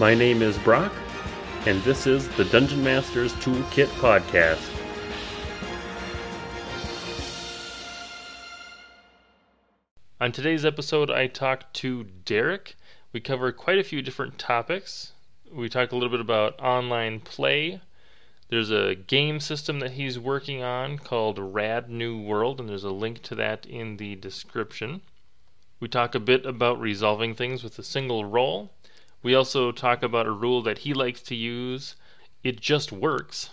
My name is Brock, and this is the Dungeon Masters Toolkit Podcast. On today's episode, I talked to Derek. We cover quite a few different topics. We talk a little bit about online play. There's a game system that he's working on called Rad New World, and there's a link to that in the description. We talk a bit about resolving things with a single roll. We also talk about a rule that he likes to use. It just works.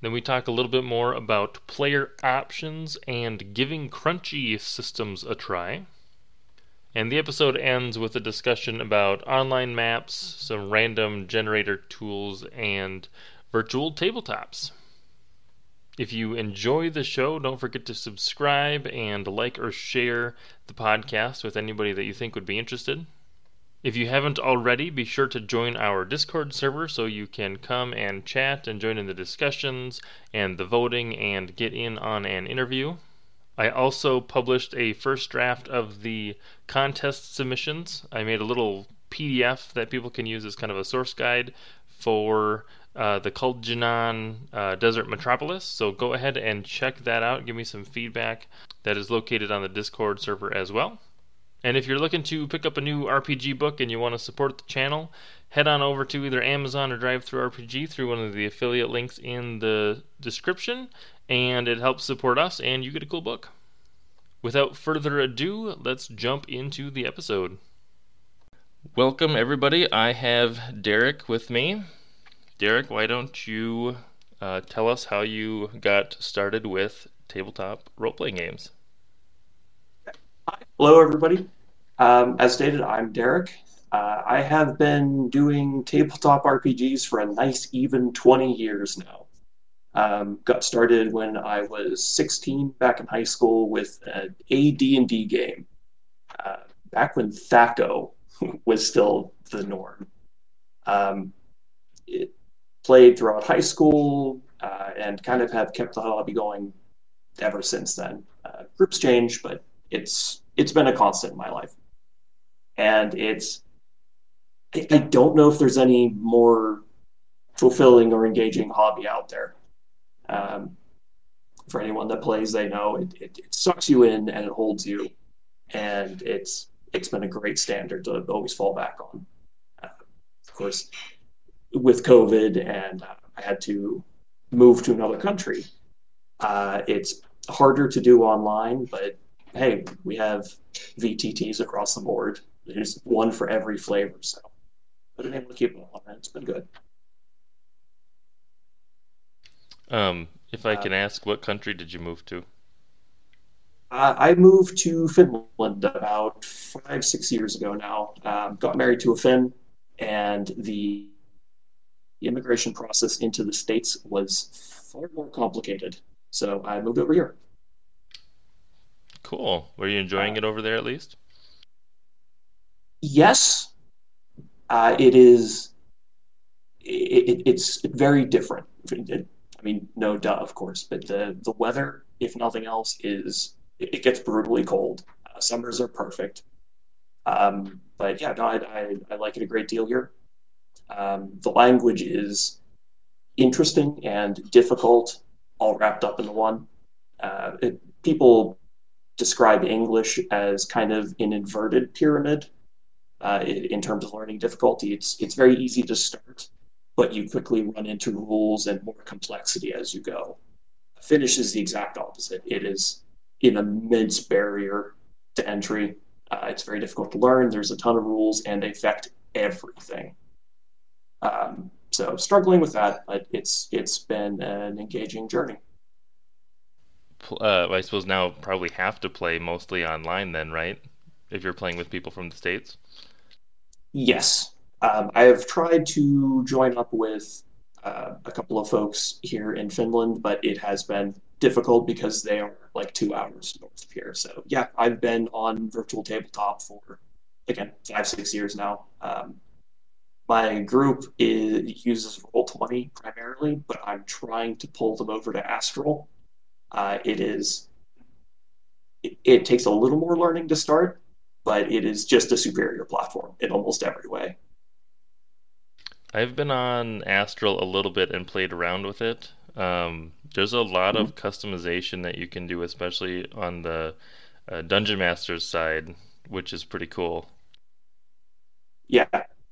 Then we talk a little bit more about player options and giving crunchy systems a try. And the episode ends with a discussion about online maps, some random generator tools, and virtual tabletops. If you enjoy the show, don't forget to subscribe and like or share the podcast with anybody that you think would be interested. If you haven't already, be sure to join our Discord server so you can come and chat and join in the discussions and the voting and get in on an interview. I also published a first draft of the contest submissions. I made a little PDF that people can use as kind of a source guide for uh, the Kul'Jinan uh, Desert Metropolis. So go ahead and check that out. Give me some feedback. That is located on the Discord server as well. And if you're looking to pick up a new RPG book and you want to support the channel, head on over to either Amazon or DriveThruRPG through one of the affiliate links in the description, and it helps support us, and you get a cool book. Without further ado, let's jump into the episode. Welcome, everybody. I have Derek with me. Derek, why don't you uh, tell us how you got started with tabletop role playing games? Hello, everybody. Um, as stated, I'm Derek. Uh, I have been doing tabletop RPGs for a nice even 20 years now. Um, got started when I was 16 back in high school with an AD&D game. Uh, back when THAC0 was still the norm. Um, it played throughout high school uh, and kind of have kept the hobby going ever since then. Uh, groups change, but it's it's been a constant in my life and it's I don't know if there's any more fulfilling or engaging hobby out there. Um, for anyone that plays, they know it, it, it, sucks you in and it holds you, and it's it's been a great standard to always fall back on. Uh, of course, with COVID and uh, I had to move to another country, uh, it's harder to do online. But hey, we have VTTs across the board there's one for every flavor, so I've been able to keep it on. It's been good. Um, if I uh, can ask, what country did you move to? Uh, I moved to Finland about five, six years ago now. Um, got married to a Finn, and the immigration process into the States was far more complicated. So I moved over here. Cool. Were you enjoying uh, it over there at least? Yes, uh, it is. It, it's very different. I mean, no duh, of course, but the the weather, if nothing else, is it, gets brutally cold. Uh, summers are perfect. Um, but yeah, no, I, I, I, like it a great deal here. Um, the language is interesting and difficult, all wrapped up in the one. Uh, it, people describe English as kind of an inverted pyramid, uh, in terms of learning difficulty. It's it's very easy to start, but you quickly run into rules and more complexity as you go. Finnish is the exact opposite. It is an immense barrier to entry. Uh, it's very difficult to learn. There's a ton of rules, and they affect everything. Um, so struggling with that, but it's it's been an engaging journey. Uh, I suppose now probably have to play mostly online then, right? If you're playing with people from the states. Yes. Um, I have tried to join up with uh, a couple of folks here in Finland, but it has been difficult because they are like two hours north of here. So yeah, I've been on virtual tabletop for again five six years now. Um, my group is, uses Roll20 primarily, but I'm trying to pull them over to Astral. Uh, it is it, it takes a little more learning to start, but it is just a superior platform in almost every way. I've been on Astral a little bit and played around with it. Um, there's a lot of Mm-hmm. customization that you can do, especially on the uh, Dungeon Masters side, which is pretty cool. Yeah,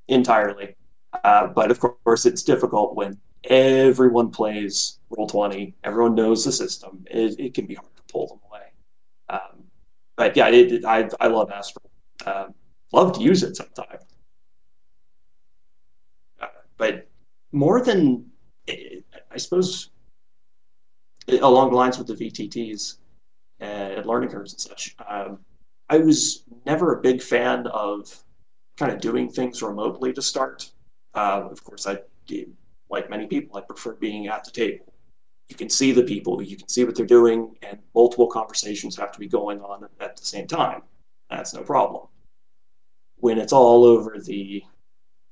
entirely. Uh, but of course, it's difficult when everyone plays Roll20. Everyone knows the system. It, it can be hard to pull them but yeah, it, it, I I love Astral. Um, love to use it sometimes. Uh, but more than I suppose along the lines with the VTTs and learning curves and such. Um, I was never a big fan of kind of doing things remotely to start. Uh, of course, I like many people, I prefer being at the table. You can see the people, you can see what they're doing, and multiple conversations have to be going on at the same time. That's no problem. When it's all over the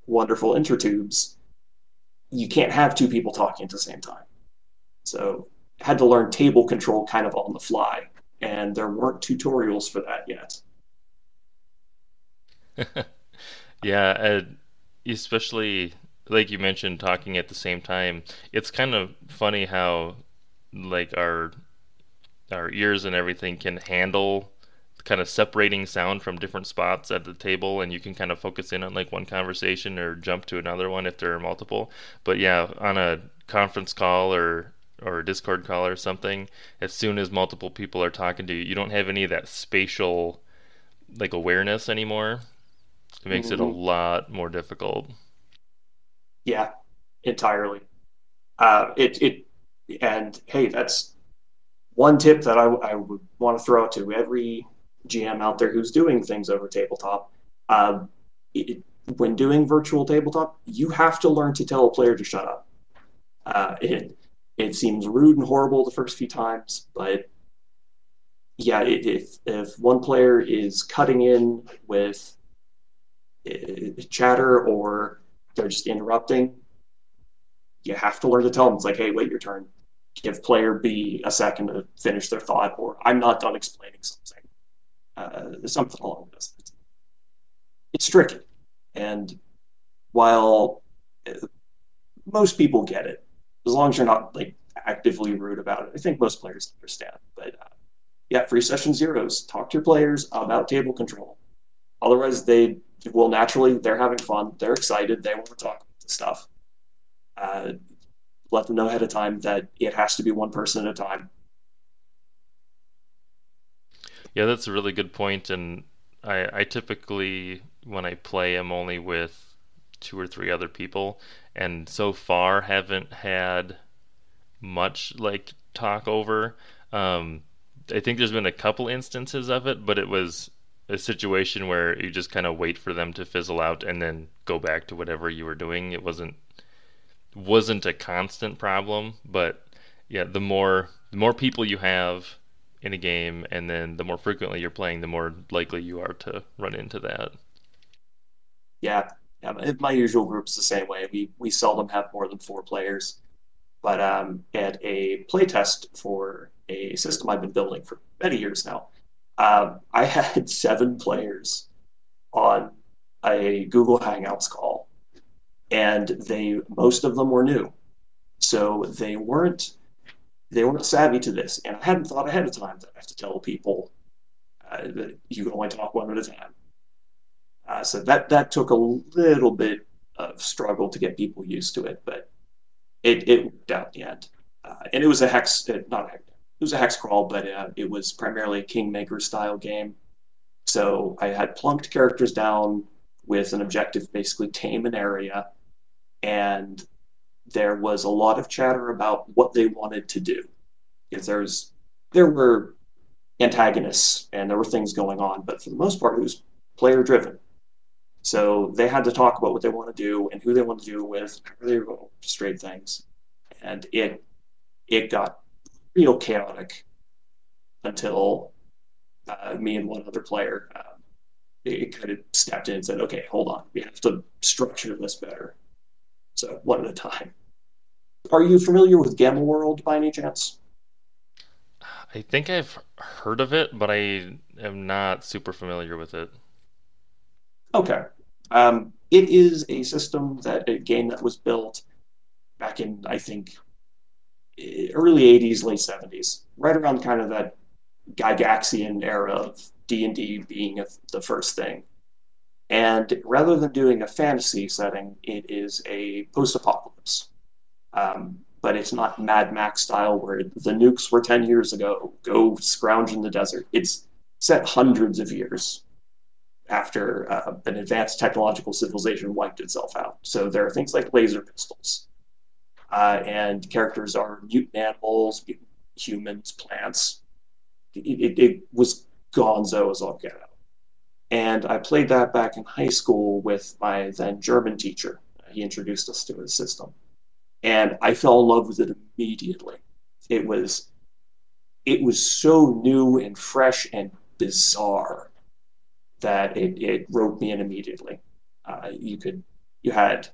wonderful intertubes, you can't have two people talking at the same time. So had to learn table control kind of on the fly, and there weren't tutorials for that yet. Yeah, especially like you mentioned, talking at the same time. It's kind of funny how like our our ears and everything can handle kind of separating sound from different spots at the table and you can kind of focus in on like one conversation or jump to another one if there are multiple but yeah on a conference call or or a discord call or something as soon as multiple people are talking to you you don't have any of that spatial like awareness anymore it makes it a Mm-hmm. lot more difficult Yeah, entirely. Uh, it it and hey, that's one tip that I, I would want to throw out to every GM out there who's doing things over tabletop. Um, it, when doing virtual tabletop, you have to learn to tell a player to shut up. Uh, it it seems rude and horrible the first few times, but yeah, it, if if one player is cutting in with uh, chatter or they're just interrupting, you have to learn to tell them it's like, hey, wait your turn. Give player B a second to finish their thought, or I'm not done explaining something. Uh, something along those lines. It's tricky, and while uh, most people get it, as long as you're not like actively rude about it, I think most players understand. But uh, yeah, free session zeros. Talk to your players about table control. Otherwise, they will naturally they're having fun, they're excited, they want to talk about the stuff. Uh, let them know ahead of time that it has to be one person at a time. yeah that's a really good point and i i typically when i play i'm only with two or three other people and so far haven't had much like talk over. Um, I think there's been a couple instances of it, but it was a situation where you just kind of wait for them to fizzle out and then go back to whatever you were doing. It wasn't wasn't a constant problem, but yeah, the more the more people you have in a game, and then the more frequently you're playing, the more likely you are to run into that. Yeah, yeah. My usual group's the same way. We we seldom have more than four players. But um, at a playtest for a system I've been building for many years now, um, I had seven players on a Google Hangouts call, and they most of them were new, so they weren't they weren't savvy to this, and I hadn't thought ahead of time that I have to tell people uh, that you can only talk one at a time. Uh, so that that took a little bit of struggle to get people used to it, but it, it worked out in the end. Uh, and it was a hex, uh, not a hex, it was a hex crawl, but uh, it was primarily a Kingmaker style game. So I had plunked characters down with an objective, basically tame an area, and there was a lot of chatter about what they wanted to do. Because there's there were antagonists and there were things going on, but for the most part, it was player driven. So they had to talk about what they want to do and who they want to do with, how they orchestrate things, and it it got real chaotic until uh, me and one other player uh, it kind of stepped in and said, "Okay, hold on, we have to structure this better." So one at a time. Are you familiar with Gamma World by any chance? I think I've heard of it, but I am not super familiar with it. Okay. Um, it is a system that a game that was built back in I think early 80s, late 70s, right around kind of that Gygaxian era of D&D being a, the first thing. And rather than doing a fantasy setting, it is a post-apocalypse. Um, but it's not Mad Max style where the nukes were 10 years ago, go scrounge in the desert. It's set hundreds of years after uh, an advanced technological civilization wiped itself out. So there are things like laser pistols. Uh, and characters are mutant animals, mutant humans, plants. It, it, it was gonzo as all get out. And I played that back in high school with my then German teacher. He introduced us to his system and I fell in love with it immediately. It was it was so new and fresh and bizarre that it, it roped me in immediately. Uh, you could you had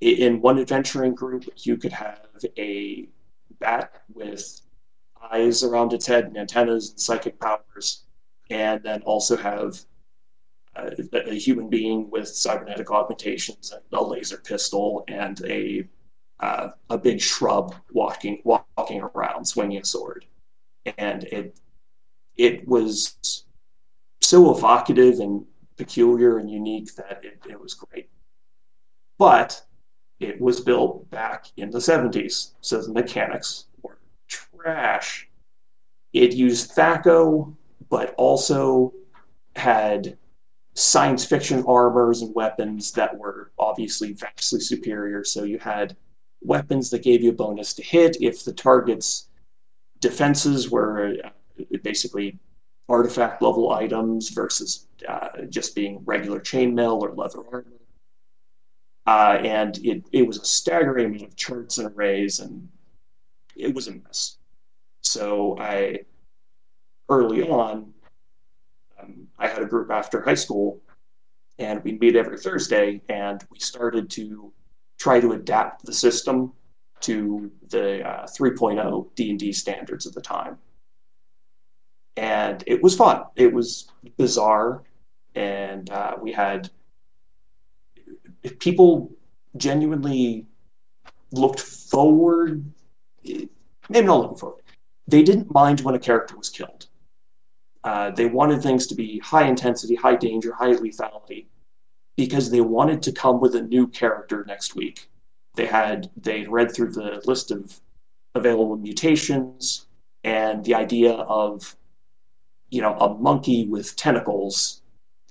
in one adventuring group you could have a bat with eyes around its head and antennas and psychic powers, and then also have uh, a human being with cybernetic augmentations and a laser pistol and a uh, a big shrub walking walking around swinging a sword, and it it was so evocative and peculiar and unique that it, it was great. But it was built back in the 70s, so the mechanics were trash. It used THAC0, but also had science fiction armors and weapons that were obviously vastly superior. So you had weapons that gave you a bonus to hit if the target's defenses were uh, basically artifact level items versus uh, just being regular chainmail or leather armor. Uh, and it, it was a staggering amount of charts and arrays, and it was a mess. So I, early on, um, I had a group after high school, and we meet every Thursday, and we started to try to adapt the system to the uh, 3.0 D&D standards at the time. And it was fun. It was bizarre, and uh, we had people genuinely looked forward. Maybe not looking forward. They didn't mind when a character was killed. Uh, they wanted things to be high intensity, high danger, high lethality, because they wanted to come with a new character next week. They had they read through the list of available mutations and the idea of you know a monkey with tentacles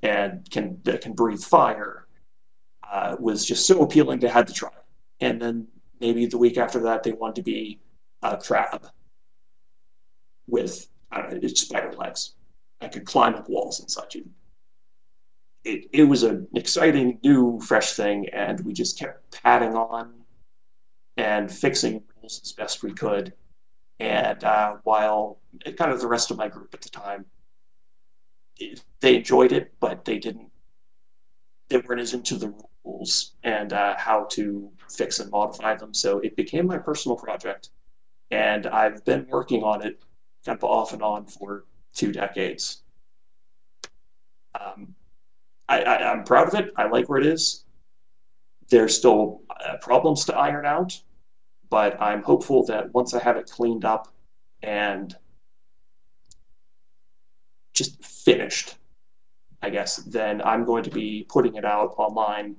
and can that can breathe fire uh, was just so appealing they had to try it. And then maybe the week after that they wanted to be a crab with know, spider legs. I could climb up walls and such it, it was an exciting, new, fresh thing, and we just kept padding on and fixing rules as best we could. And uh, while kind of the rest of my group at the time, they enjoyed it, but they didn't. They weren't as into the rules and uh, how to fix and modify them. So it became my personal project, and I've been working on it kind of off and on for two decades. Um, I, am proud of it. I like where it is. There's still uh, problems to iron out, but I'm hopeful that once I have it cleaned up and just finished, I guess, then I'm going to be putting it out online.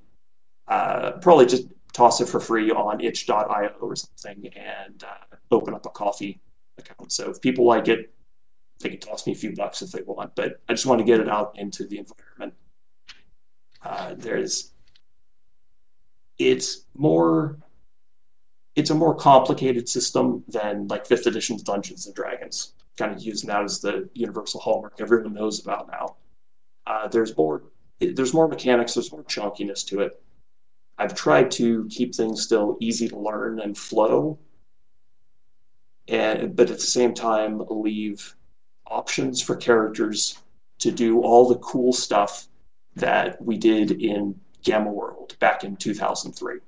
Uh, probably just toss it for free on itch.io or something and uh, open up a Ko-fi account. So if people like it, they can toss me a few bucks if they want. But I just want to get it out into the environment. Uh, there's it's more it's a more complicated system than like fifth edition's Dungeons and Dragons, kind of using that as the universal hallmark everyone knows about now. Uh, there's more there's more mechanics, there's more chunkiness to it. I've tried to keep things still easy to learn and flow, and but at the same time leave options for characters to do all the cool stuff that we did in Gamma World back in 2003.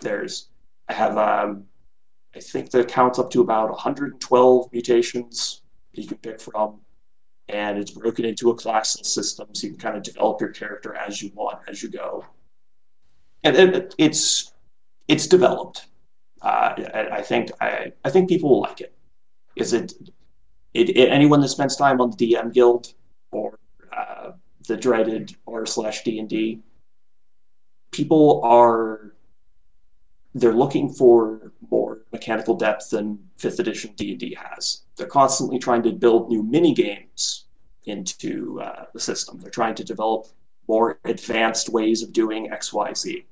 There's, I have, um, I think the count's up to about 112 mutations you can pick from. and it's broken into a class system so you can kind of develop your character as you want as you go. It's it's developed. Uh, I, I, think I, I think people will like it. Is it, it, it anyone that spends time on the DM Guild or uh, the dreaded r slash D and D? People are they're looking for more mechanical depth than fifth edition D&D has. They're constantly trying to build new mini games into uh, the system. They're trying to develop more advanced ways of doing X, Y, Z,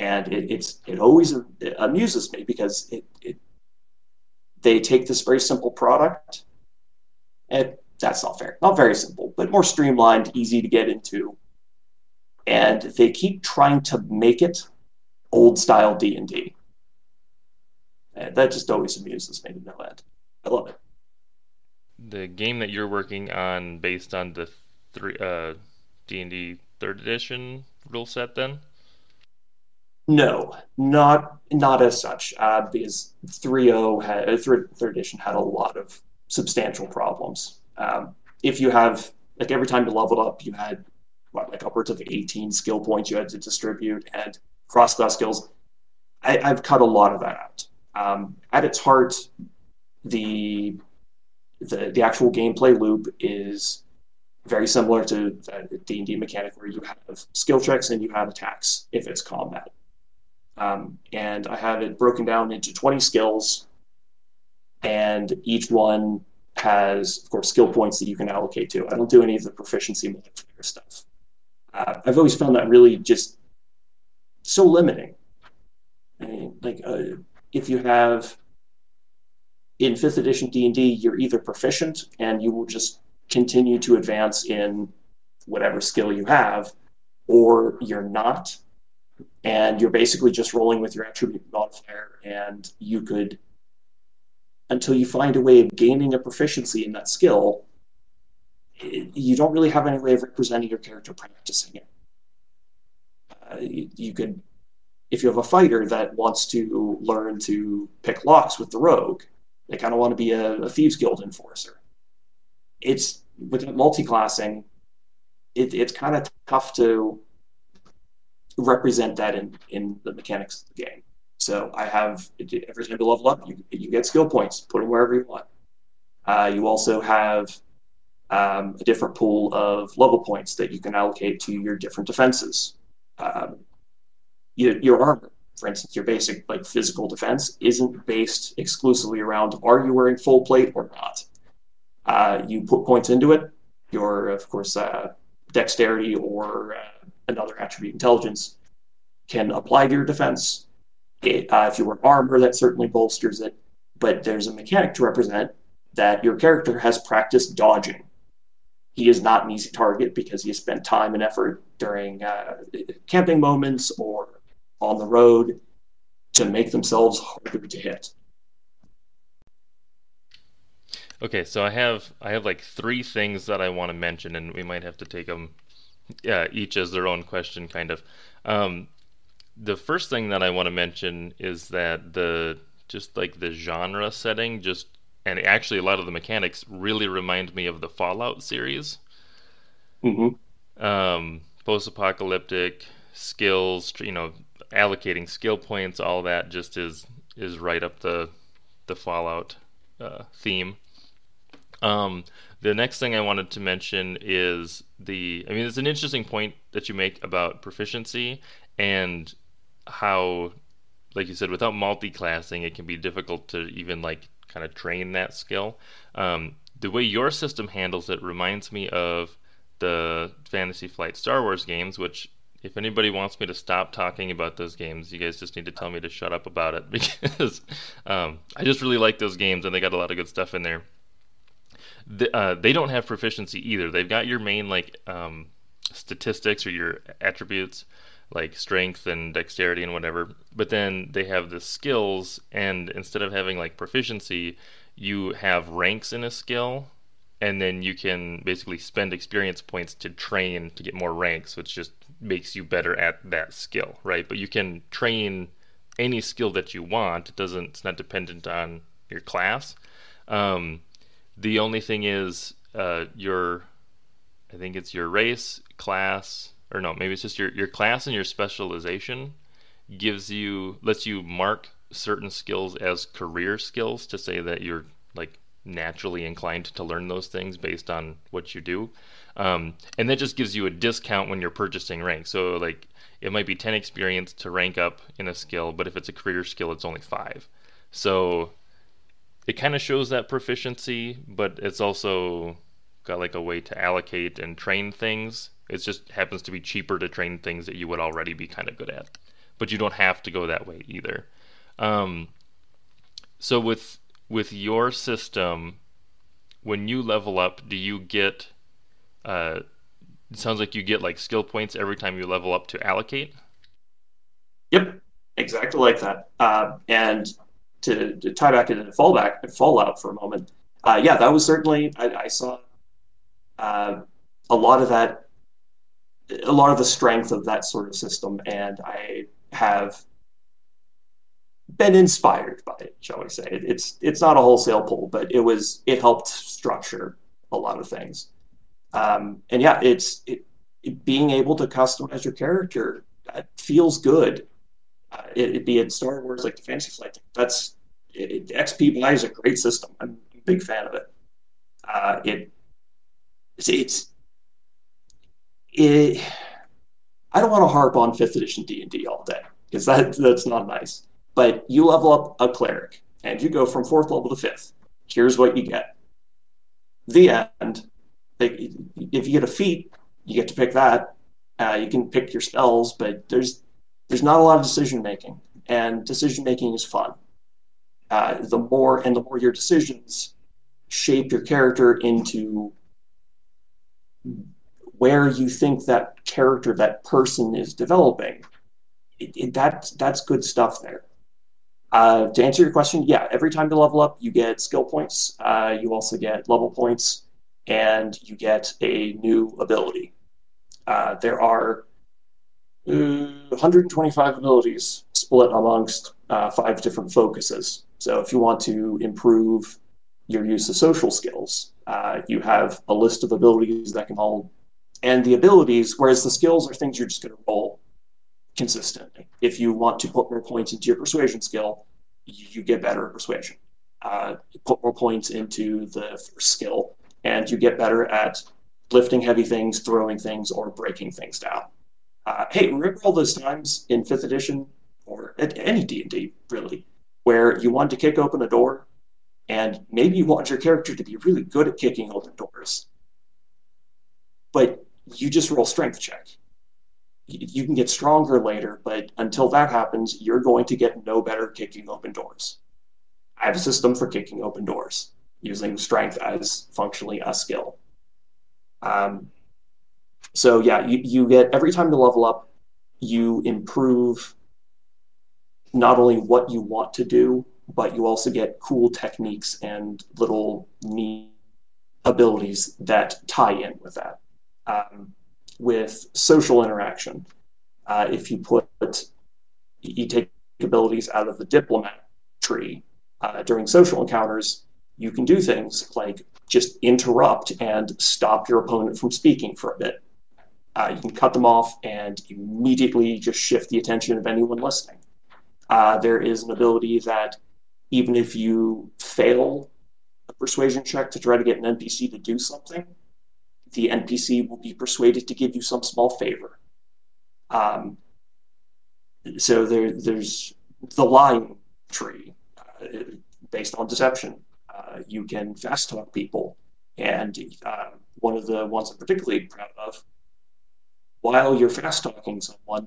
and it, it's it always amuses me because it, it they take this very simple product, and that's not fair, not very simple, but more streamlined, easy to get into, and they keep trying to make it old style D and. That just always amuses me to no end. I love it. The game that you're working on, based on the three uh, D and D third edition rule set, then? No, not not as such, uh, because 3.0 had uh, third, third edition had a lot of substantial problems. Um, if you have like every time you leveled up, you had what like upwards of 18 skill points you had to distribute, and cross class skills. I, have cut a lot of that out. Um, at its heart, the, the the actual gameplay loop is very similar to the D and D mechanic, where you have skill checks and you have attacks if it's combat. Um, and I have it broken down into 20 skills, and each one has, of course, skill points that you can allocate to. I don't do any of the proficiency modifier stuff. Uh, I've always found that really just so limiting. I mean, like uh, if you have in fifth edition D&D, you're either proficient and you will just continue to advance in whatever skill you have, or you're not, and you're basically just rolling with your attribute modifier, and you could, until you find a way of gaining a proficiency in that skill, you don't really have any way of representing your character practicing it. Uh, you, you, could, if you have a fighter that wants to learn to pick locks with the rogue, they kind of want to be a, a thieves guild enforcer. It's with multi-classing, it, it's kind of tough to represent that in, in the mechanics of the game. So I have every time you level up, you, you get skill points, put them wherever you want. Uh, you also have um, a different pool of level points that you can allocate to your different defenses um, your, your armor, for instance, your basic like physical defense isn't based exclusively around are you wearing full plate or not. Uh, you put points into it. Your, of course, uh, dexterity or uh, another attribute, intelligence, can apply to your defense. It, uh, if you wear armor, that certainly bolsters it. But there's a mechanic to represent that your character has practiced dodging he is not an easy target because he has spent time and effort during uh, camping moments or on the road to make themselves harder to hit. Okay, so I have I have like three things that I want to mention, and we might have to take them yeah, each as their own question, kind of. Um, the first thing that I want to mention is that the just like the genre setting just and actually a lot of the mechanics really remind me of the Fallout series. Mm-hmm. Um, post-apocalyptic skills, you know, allocating skill points, all that just is is right up the the Fallout uh, theme. Um, the next thing I wanted to mention is the. I mean, it's an interesting point that you make about proficiency and how, like you said, without multi-classing, it can be difficult to even like kind of train that skill. Um, the way your system handles it reminds me of the Fantasy Flight Star Wars games, which if anybody wants me to stop talking about those games, you guys just need to tell me to shut up about it because um, I just really like those games and they got a lot of good stuff in there. Uh, they don't have proficiency either. They've got your main like um, statistics or your attributes, like strength and dexterity and whatever. But then they have the skills, and instead of having like proficiency, you have ranks in a skill, and then you can basically spend experience points to train to get more ranks, which just makes you better at that skill, right? But you can train any skill that you want. It doesn't. It's not dependent on your class. Um, the only thing is, uh, your, I think it's your race, class, or no, maybe it's just your your class and your specialization gives you lets you mark certain skills as career skills to say that you're like naturally inclined to learn those things based on what you do. Um, and that just gives you a discount when you're purchasing rank. So like it might be 10 experience to rank up in a skill, but if it's a career skill, it's only five. So it kind of shows that proficiency, but it's also got like a way to allocate and train things. It just happens to be cheaper to train things that you would already be kind of good at, but you don't have to go that way either. Um, so with with your system, when you level up, do you get? Uh, it sounds like you get like skill points every time you level up to allocate. Yep, exactly like that. Uh, and to, to, tie back into fallback Fallout for a moment, uh, yeah, that was certainly I, I saw uh, a lot of that, a lot of the strength of that sort of system, and I have been inspired by it, shall we say? It, it's it's not a wholesale pull, but it was it helped structure a lot of things. Um, and yeah, it's it, it, being able to customize your character feels good. Uh, it, it, be in Star Wars like the Fantasy Flight. That's it, XP Buy is a great system. I'm a big fan of it. Uh, it it's, it's it. I don't want to harp on fifth edition D and D all day because that that's not nice. But you level up a cleric and you go from fourth level to fifth. Here's what you get. The end. If you get a feat, you get to pick that. Uh, you can pick your spells, but there's there's not a lot of decision making, and decision making is fun. Uh, the more and the more your decisions shape your character into where you think that character, that person is developing. It, it, that, that's good stuff there. Uh, to answer your question, yeah, every time you level up, you get skill points. Uh, you also get level points, and you get a new ability. Uh, there are 125 abilities split amongst uh, five different focuses. So if you want to improve your use of social skills, uh, you have a list of abilities that can hold, and the abilities, whereas the skills are things you're just going to roll consistently. If you want to put more points into your persuasion skill, you get better at persuasion. Uh, put more points into the first skill, and you get better at lifting heavy things, throwing things, or breaking things down. Uh, hey, remember all those times in fifth edition or at any D and D really, where you wanted to kick open a door, and maybe you want your character to be really good at kicking open doors, but you just roll strength check you can get stronger later, but until that happens, you're going to get no better kicking open doors. I have a system for kicking open doors using strength as functionally a skill. Um, so yeah, you, you get every time you level up, you improve not only what you want to do, but you also get cool techniques and little neat abilities that tie in with that. Um, with social interaction. Uh, if you put, you take abilities out of the diplomat tree uh, during social encounters, you can do things like just interrupt and stop your opponent from speaking for a bit. Uh, you can cut them off and immediately just shift the attention of anyone listening. Uh, there is an ability that even if you fail a persuasion check to try to get an NPC to do something, the NPC will be persuaded to give you some small favor. Um, so there, there's the lying tree uh, based on deception. Uh, you can fast talk people, and uh, one of the ones I'm particularly proud of, while you're fast talking someone,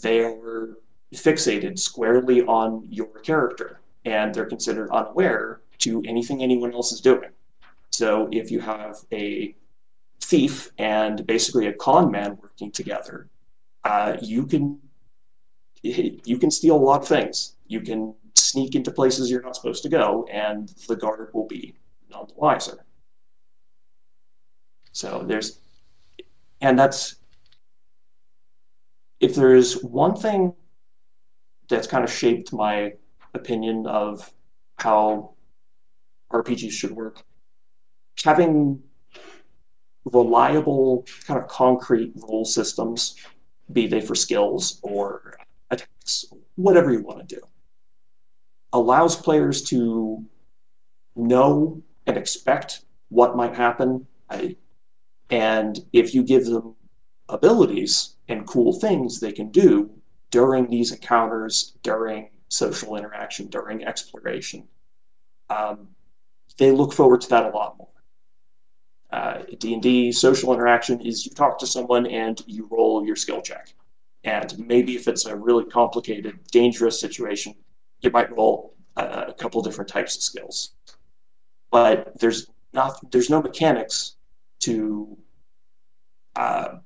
they're fixated squarely on your character, and they're considered unaware to anything anyone else is doing. So if you have a thief and basically a con man working together, uh, you can you can steal a lot of things. You can sneak into places you're not supposed to go, and the guard will be none the wiser. So there's, and that's if there's one thing that's kind of shaped my opinion of how RPGs should work, having reliable, kind of concrete rule systems, be they for skills or attacks, whatever you want to do, allows players to know and expect what might happen. And if you give them abilities and cool things they can do during these encounters, during social interaction, during exploration, um, they look forward to that a lot more. Uh, D&D social interaction is you talk to someone and you roll your skill check. And maybe if it's a really complicated, dangerous situation, you might roll a, a couple different types of skills. But there's not there's no mechanics to uh,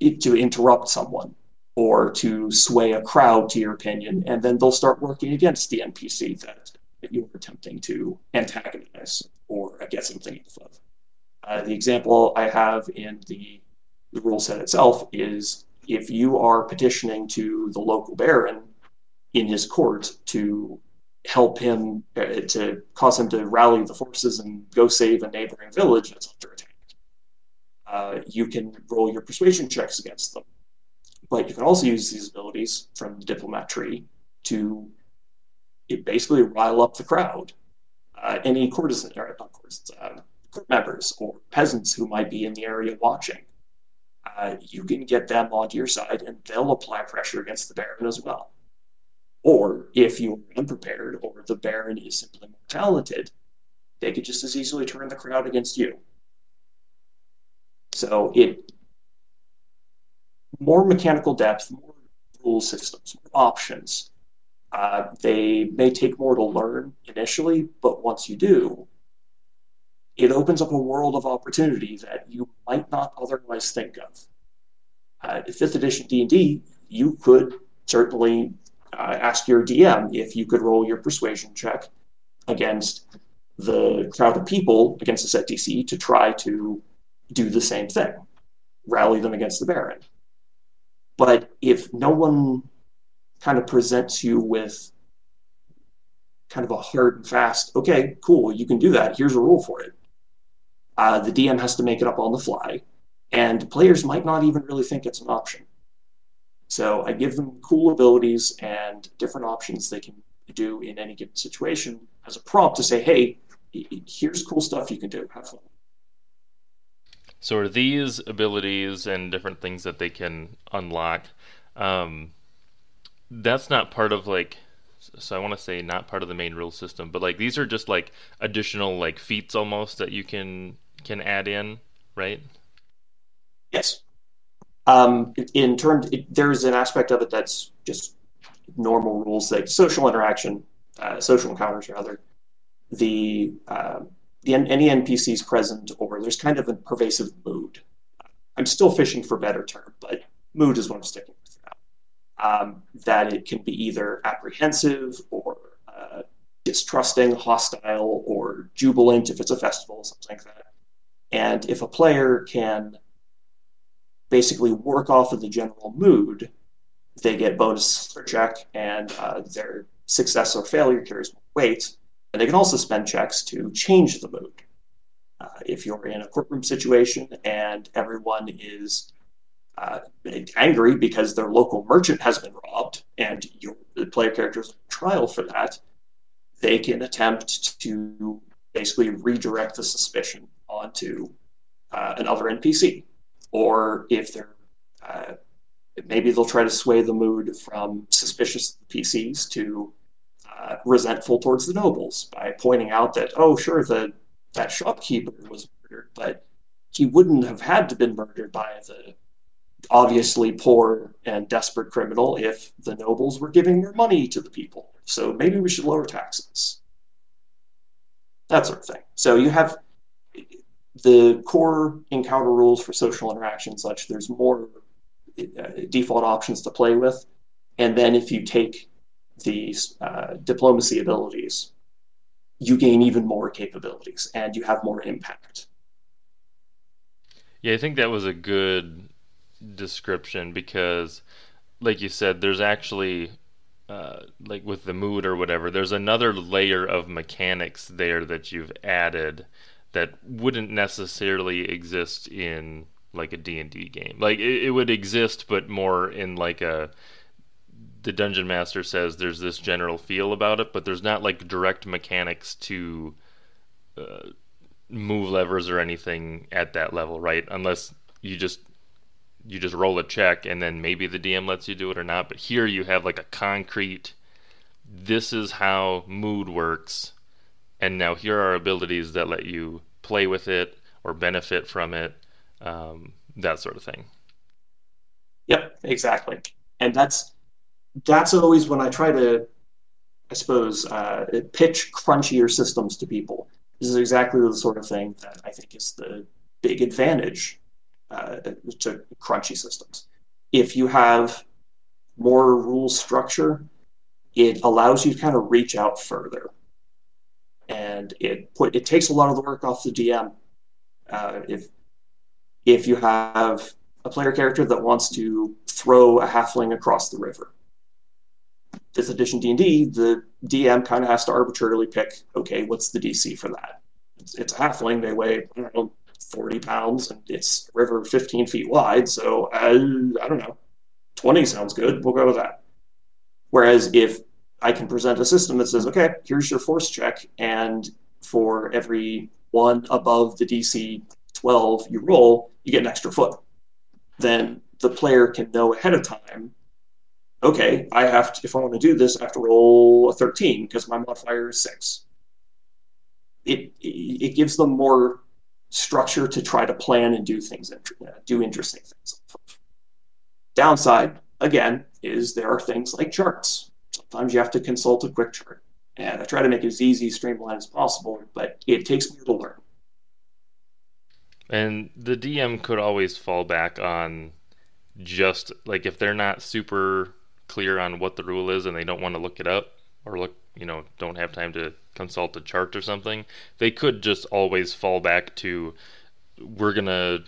to interrupt someone or to sway a crowd to your opinion, and then they'll start working against the NPC that, that you are attempting to antagonize or get something off of. Uh, the example I have in the, the rule set itself is if you are petitioning to the local baron in his court to help him, uh, to cause him to rally the forces and go save a neighboring village attack, uh, you can roll your persuasion checks against them. But you can also use these abilities from the diplomat tree to basically rile up the crowd. Uh, any courtesan, or not courtesans, uh, court members or peasants who might be in the area watching, uh, you can get them onto your side and they'll apply pressure against the Baron as well. Or if you're unprepared or the Baron is simply more talented, they could just as easily turn the crowd against you. So it more mechanical depth, more rule systems, more options. Uh, they may take more to learn initially, but once you do, it opens up a world of opportunity that you might not otherwise think of. Uh, fifth edition D&D, you could certainly uh, ask your DM if you could roll your persuasion check against the crowd of people against the set DC to try to do the same thing, rally them against the Baron. But if no one kind of presents you with kind of a hard and fast, okay, cool, you can do that. Here's a rule for it. Uh, the DM has to make it up on the fly, and players might not even really think it's an option. So I give them cool abilities and different options they can do in any given situation as a prompt to say, hey, here's cool stuff you can do. Have fun. So are these abilities and different things that they can unlock? Um, that's not part of like so I want to say not part of the main rule system, but like these are just like additional like feats almost that you can can add in, right? Yes. Um, in terms, there's an aspect of it that's just normal rules, like social interaction, uh, social encounters, rather. The uh, the any NPCs present, or there's kind of a pervasive mood. I'm still fishing for better term, but mood is what I'm sticking with now. Um, that it can be either apprehensive or uh, distrusting, hostile, or jubilant if it's a festival, something like that. And if a player can basically work off of the general mood, they get bonus for check, and uh, their success or failure carries weight. And they can also spend checks to change the mood. Uh, if you're in a courtroom situation and everyone is uh, angry because their local merchant has been robbed, and your the player character is on trial for that, they can attempt to basically redirect the suspicion onto uh, another NPC. Or if they're uh, maybe they'll try to sway the mood from suspicious PCs to uh, resentful towards the nobles by pointing out that oh sure the that shopkeeper was murdered, but he wouldn't have had to been murdered by the obviously poor and desperate criminal if the nobles were giving more money to the people. So maybe we should lower taxes. That sort of thing. So you have the core encounter rules for social interaction such there's more uh, default options to play with and then if you take these uh, diplomacy abilities you gain even more capabilities and you have more impact yeah i think that was a good description because like you said there's actually uh, like with the mood or whatever there's another layer of mechanics there that you've added that wouldn't necessarily exist in like a D&D game. Like it, it would exist but more in like a the dungeon master says there's this general feel about it, but there's not like direct mechanics to uh, move levers or anything at that level, right? Unless you just you just roll a check and then maybe the DM lets you do it or not. But here you have like a concrete. This is how mood works, and now here are abilities that let you play with it or benefit from it, um, that sort of thing. Yep, exactly, and that's that's always when I try to, I suppose, uh, pitch crunchier systems to people. This is exactly the sort of thing that I think is the big advantage uh, to crunchy systems. If you have more rule structure, it allows you to kind of reach out further, and it put it takes a lot of the work off the DM. Uh, if if you have a player character that wants to throw a halfling across the river, this edition D&D, the DM kind of has to arbitrarily pick, okay, what's the DC for that? It's, it's a halfling, they weigh, I know, 40 pounds, and it's a river 15 feet wide, so uh, I don't know, 20 sounds good, we'll go with that. Whereas if I can present a system that says, okay, here's your force check, and for every one above the DC 12 you roll, you get an extra foot. Then the player can know ahead of time okay, I have to, if I want to do this, I have to roll a 13 because my modifier is six. It, it gives them more structure to try to plan and do things, do interesting things. Downside, again, is there are things like charts. Sometimes you have to consult a quick chart. And I try to make it as easy, streamlined as possible, but it takes me to learn. And the DM could always fall back on just like if they're not super clear on what the rule is and they don't want to look it up or look, you know, don't have time to consult a chart or something, they could just always fall back to we're going to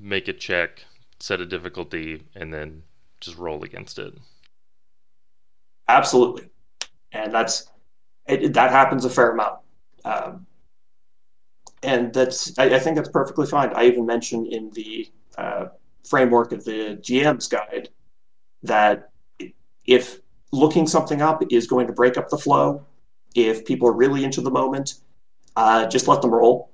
make a check, set a difficulty, and then just roll against it. Absolutely. And that's it, that happens a fair amount. Um, and that's I, I, think that's perfectly fine. I even mentioned in the uh, framework of the GM's guide that if looking something up is going to break up the flow, if people are really into the moment, uh, just let them roll.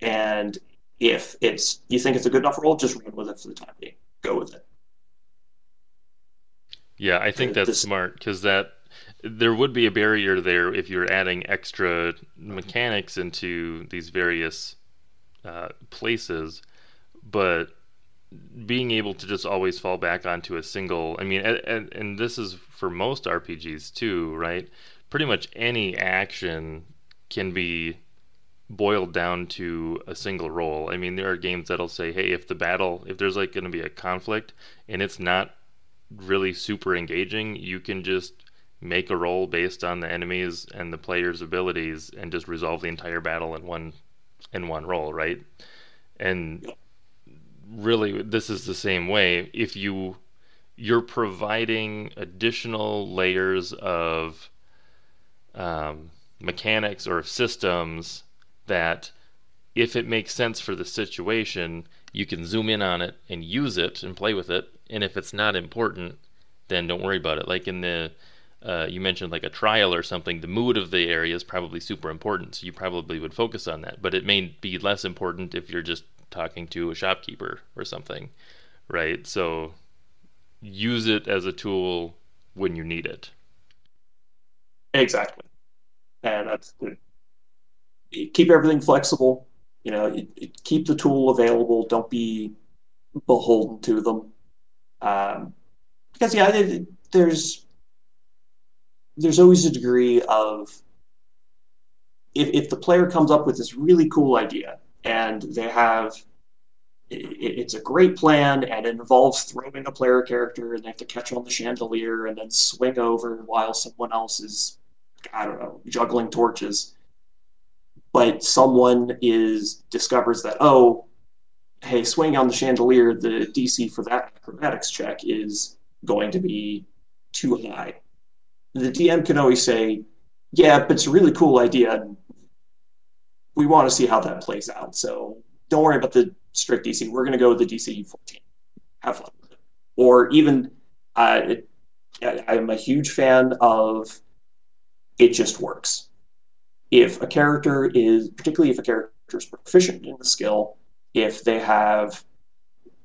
And if it's you think it's a good enough roll, just run with it for the time being. Go with it. Yeah, I think that's this, smart because that there would be a barrier there if you're adding extra mechanics into these various uh, places, but being able to just always fall back onto a single i mean and, and this is for most rpgs too right? Pretty much any action can be boiled down to a single roll i mean there are games that'll say hey if the battle if there's like going to be a conflict and it's not really super engaging you can just make a roll based on the enemies and the player's abilities and just resolve the entire battle in one in one roll right? And really this is the same way. If you you're providing additional layers of um, mechanics or systems that if it makes sense for the situation you can zoom in on it and use it and play with it. And if it's not important then don't worry about it. Like in the uh, you mentioned like a trial or something the mood of the area is probably super important. So you probably would focus on that. But it may be less important if you're just talking to a shopkeeper or something, right? So use it as a tool when you need it. Exactly. And that's good. Keep everything flexible. You know, keep the tool available. Don't be beholden to them. Um, because yeah, there's there's always a degree of if, if the player comes up with this really cool idea and they have it's a great plan and it involves throwing a player character and they have to catch on the chandelier and then swing over while someone else is i don't know juggling torches but someone is discovers that oh hey swinging on the chandelier the dc for that acrobatics check is going to be too high the dm can always say yeah but it's a really cool idea we want to see how that plays out. So don't worry about the strict DC. We're going to go with the DC 14. Have fun with it. Or even, uh, it, I'm a huge fan of it just works. If a character is, particularly if a character is proficient in the skill, if they have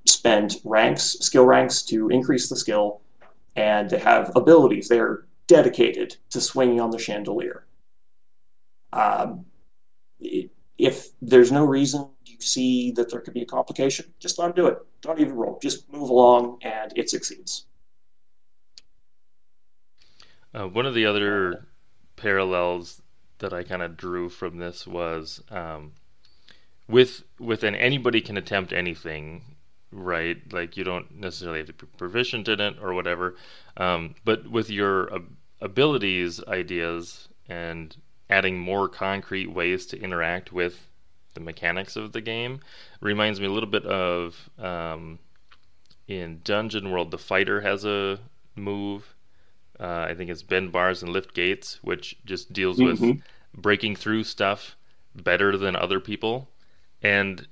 spent ranks, skill ranks to increase the skill, and they have abilities, they're dedicated to swinging on the chandelier. Um, if there's no reason you see that there could be a complication, just let them do it. Don't even roll. Just move along, and it succeeds. Uh, one of the other parallels that I kind of drew from this was um, with with an anybody can attempt anything, right? Like you don't necessarily have to be proficient in it or whatever, um, but with your abilities, ideas, and adding more concrete ways to interact with the mechanics of the game reminds me a little bit of um, in Dungeon World. The fighter has a move. Uh, I think it's bend bars and lift gates, which just deals mm-hmm. with breaking through stuff better than other people. And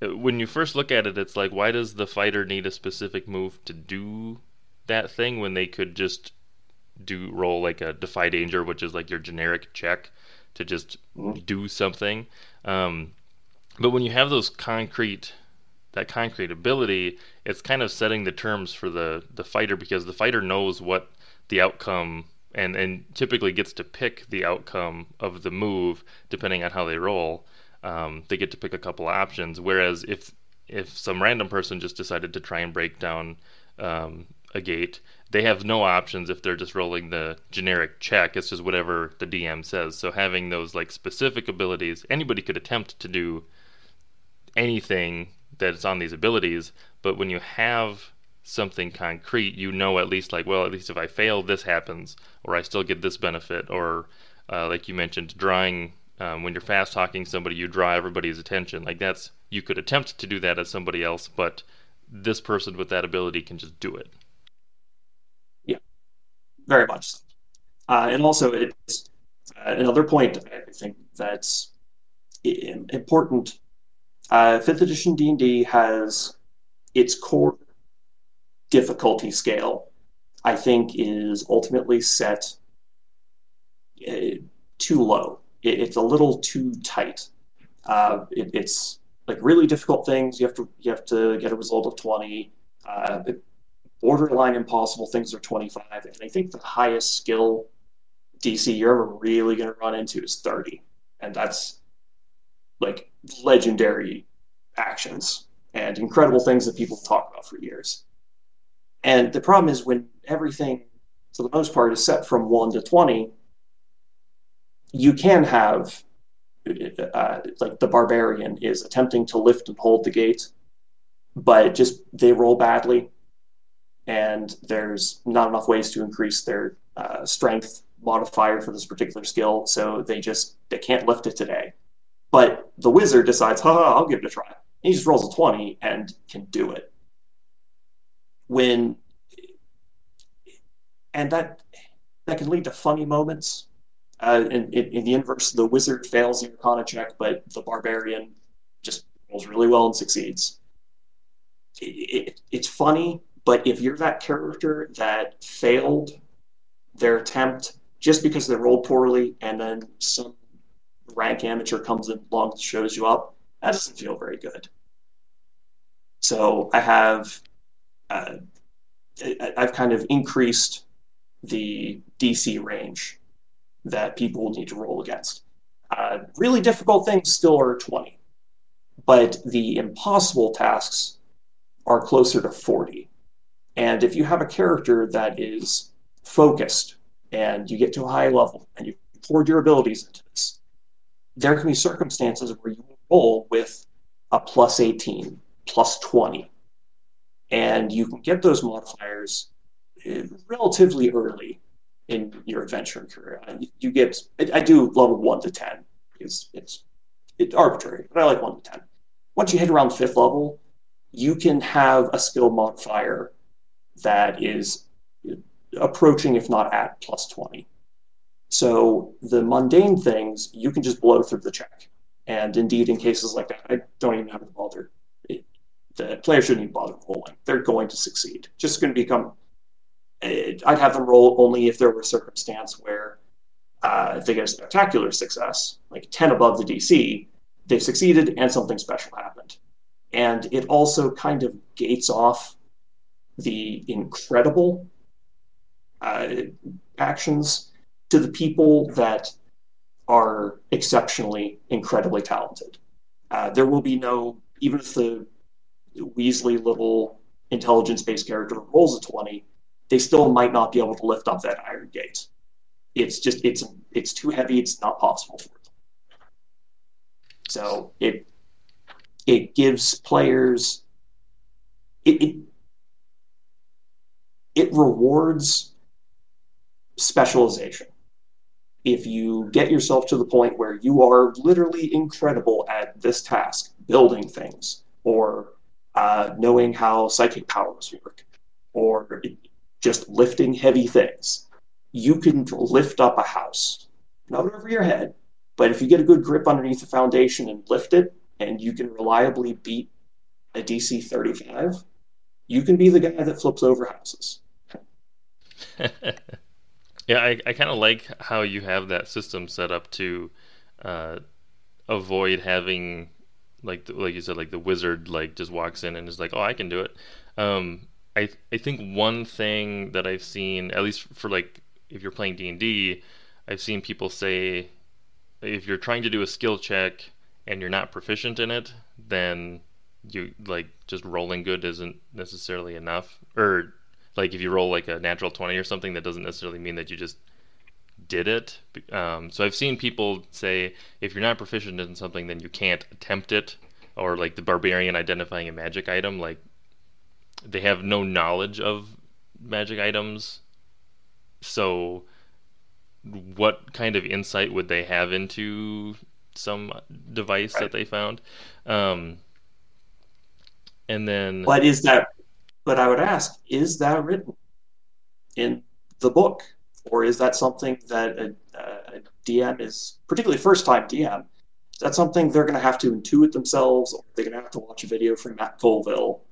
uh, when you first look at it, it's like, why does the fighter need a specific move to do that thing when they could just do roll like a defy danger, which is like your generic check to just mm-hmm. do something. Um, but when you have those concrete that concrete ability, it's kind of setting the terms for the the fighter because the fighter knows what the outcome and and typically gets to pick the outcome of the move depending on how they roll. Um, they get to pick a couple of options. Whereas if if some random person just decided to try and break down um, a gate, they have no options if they're just rolling the generic check. It's just whatever the DM says. So having those like specific abilities, anybody could attempt to do anything that's on these abilities, but when you have something concrete, you know at least like, well, at least if I fail, this happens, or I still get this benefit, or uh, like you mentioned, drawing. Um, when you're fast talking somebody, you draw everybody's attention. Like that's you could attempt to do that as somebody else, but this person with that ability can just do it very much. Uh, and also, it's uh, another point I think that's important. Uh, fifth edition D and D has its core difficulty scale. I think is ultimately set uh, too low. It, it's a little too tight. Uh, it, it's like really difficult things. You have to you have to get a result of twenty. Uh, borderline impossible things are 25 and i think the highest skill dc you're ever really going to run into is 30 and that's like legendary actions and incredible things that people talk about for years. And the problem is when everything for the most part is set from 1 to 20 you can have uh, like the barbarian is attempting to lift and hold the gate but just they roll badly and there's not enough ways to increase their uh, strength modifier for this particular skill, so they just they can't lift it today. But the wizard decides, ha, I'll give it a try. he just rolls a 20 and can do it. When and that that can lead to funny moments. Uh, in, in, in, the inverse, the wizard fails the Arcana check, but the barbarian just rolls really well and succeeds. It, it, it's funny, but if you're that character that failed their attempt just because they rolled poorly and then some rank amateur comes along and shows you up, that doesn't feel very good. So I have, uh, I've kind of increased the DC range that people need to roll against. Uh, really difficult things still are 20, but the impossible tasks are closer to 40. And if you have a character that is focused and you get to a high level and you poured your abilities into this, there can be circumstances where you roll with a plus 18, plus 20. And you can get those modifiers eh, relatively early in your adventure career. You get, I do level 1 to 10 because it's, it's arbitrary, but I like 1 to 10. Once you hit around fifth level, you can have a skill modifier that is approaching, if not at, plus 20. So the mundane things, you can just blow through the check. And indeed, in cases like that, I don't even have to bother. It, the player shouldn't even bother rolling. They're going to succeed. Just going to become. I'd have them roll only if there were a circumstance where uh, if they get a spectacular success, like 10 above the DC, they've succeeded and something special happened. And it also kind of gates off the incredible uh, actions to the people that are exceptionally, incredibly talented. Uh, there will be no, even if the Weasley little intelligence based character rolls a 20, they still might not be able to lift up that iron gate. It's just, it's, it's too heavy, it's not possible for them. So it, it gives players, it, it, it rewards specialization. If you get yourself to the point where you are literally incredible at this task, building things, or uh, knowing how psychic powers work, or just lifting heavy things, you can lift up a house, not over your head, but if you get a good grip underneath the foundation and lift it, and you can reliably beat a DC 35, you can be the guy that flips over houses. Yeah, I, I kind of like how you have that system set up to uh, avoid having like the, like you said like the wizard like just walks in and is like oh I can do it. Um, I I think one thing that I've seen at least for like if you're playing D and D, I've seen people say if you're trying to do a skill check and you're not proficient in it, then you like just rolling good isn't necessarily enough or like if you roll like a natural 20 or something that doesn't necessarily mean that you just did it um, so i've seen people say if you're not proficient in something then you can't attempt it or like the barbarian identifying a magic item like they have no knowledge of magic items so what kind of insight would they have into some device right. that they found um, and then what is that but I would ask, is that written in the book? Or is that something that a, a DM is, particularly first time DM, is that something they're going to have to intuit themselves, or they're going to have to watch a video from Matt Colville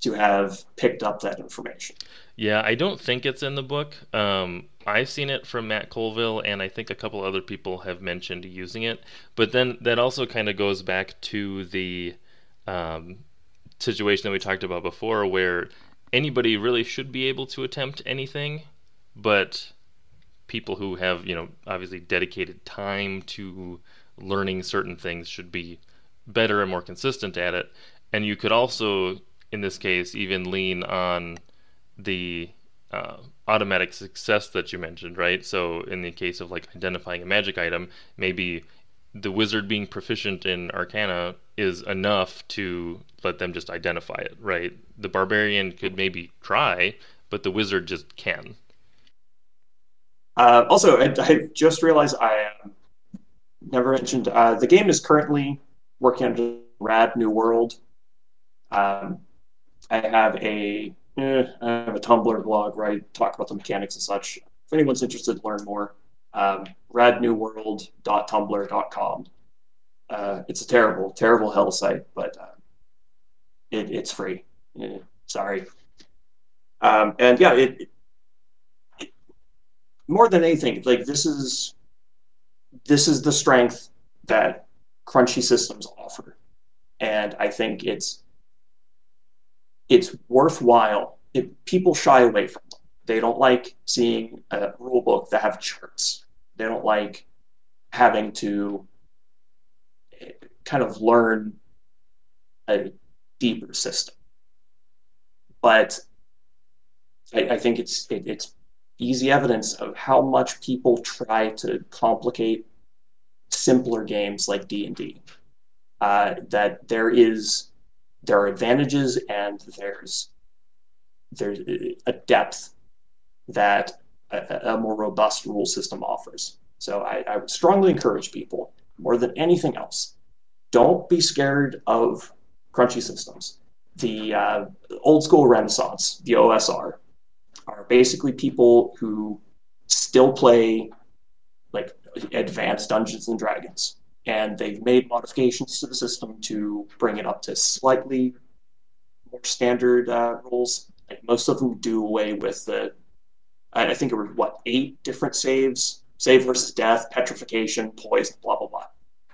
to have picked up that information? Yeah, I don't think it's in the book. Um, I've seen it from Matt Colville, and I think a couple other people have mentioned using it. But then that also kind of goes back to the um, situation that we talked about before where anybody really should be able to attempt anything, but people who have, you know, obviously dedicated time to learning certain things should be better and more consistent at it. And you could also, in this case, even lean on the uh, automatic success that you mentioned, right? So, in the case of like identifying a magic item, maybe the wizard being proficient in arcana is enough to let them just identify it, right? The barbarian could maybe try, but the wizard just can. Uh, also, I, I, just realized I uh, never mentioned uh, the game is currently working on Rad New World. Um, I have a eh, I have a Tumblr blog where I talk about the mechanics and such. If anyone's interested learn more, um, radnewworld.tumblr.com. Uh, it's a terrible, terrible hell site, but uh, it, it's free. Yeah, sorry. Um, and yeah, it, it, more than anything, like this is this is the strength that crunchy systems offer, and I think it's it's worthwhile. If people shy away from them, they don't like seeing a rule book that have charts. They don't like having to kind of learn a deeper system. But I, I think it's it, it's easy evidence of how much people try to complicate simpler games like D and D. Uh, that there is there are advantages and there's there's a depth that a, a more robust rule system offers. So I, I would strongly encourage people more than anything else don't be scared of crunchy systems. The uh, old school Renaissance, the OSR, are basically people who still play like advanced Dungeons and Dragons. and they've made modifications to the system to bring it up to slightly more standard uh, rules. Like most of them do away with the, I think it was what eight different saves: save versus death, petrification, poison, blah blah blah.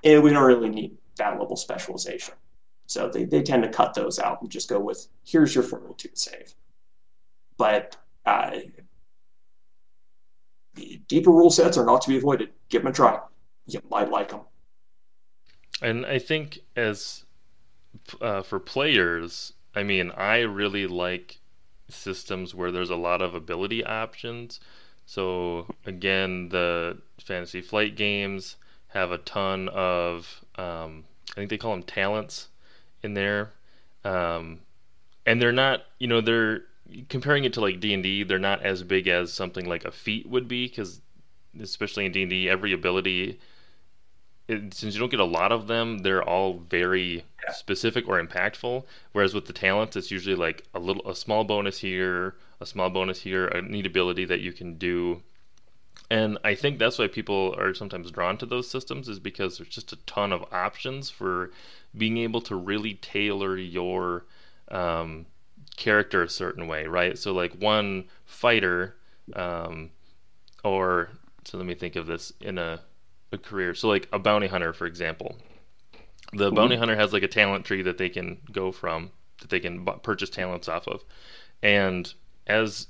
And we don't really need that level specialization. So they, they tend to cut those out and just go with here's your fortitude save. But uh, deeper rule sets are not to be avoided. Give them a try. You might like them. And I think as uh, for players, I mean, I really like systems where there's a lot of ability options. So again, the Fantasy Flight games have a ton of, um, I think they call them talents in there, um, and they're not, you know, they're comparing it to like D and D. They're not as big as something like a feat would be because, especially in D and D, every ability it, since you don't get a lot of them, they're all very yeah. specific or impactful. Whereas with the talents, it's usually like a little, a small bonus here, a small bonus here, a neat ability that you can do. And I think that's why people are sometimes drawn to those systems is because there's just a ton of options for being able to really tailor your um, character a certain way, right? So like one fighter, um, or so let me think of this in a a career. So like a bounty hunter, for example, the mm-hmm. bounty hunter has like a talent tree that they can go from that they can b- purchase talents off of, and as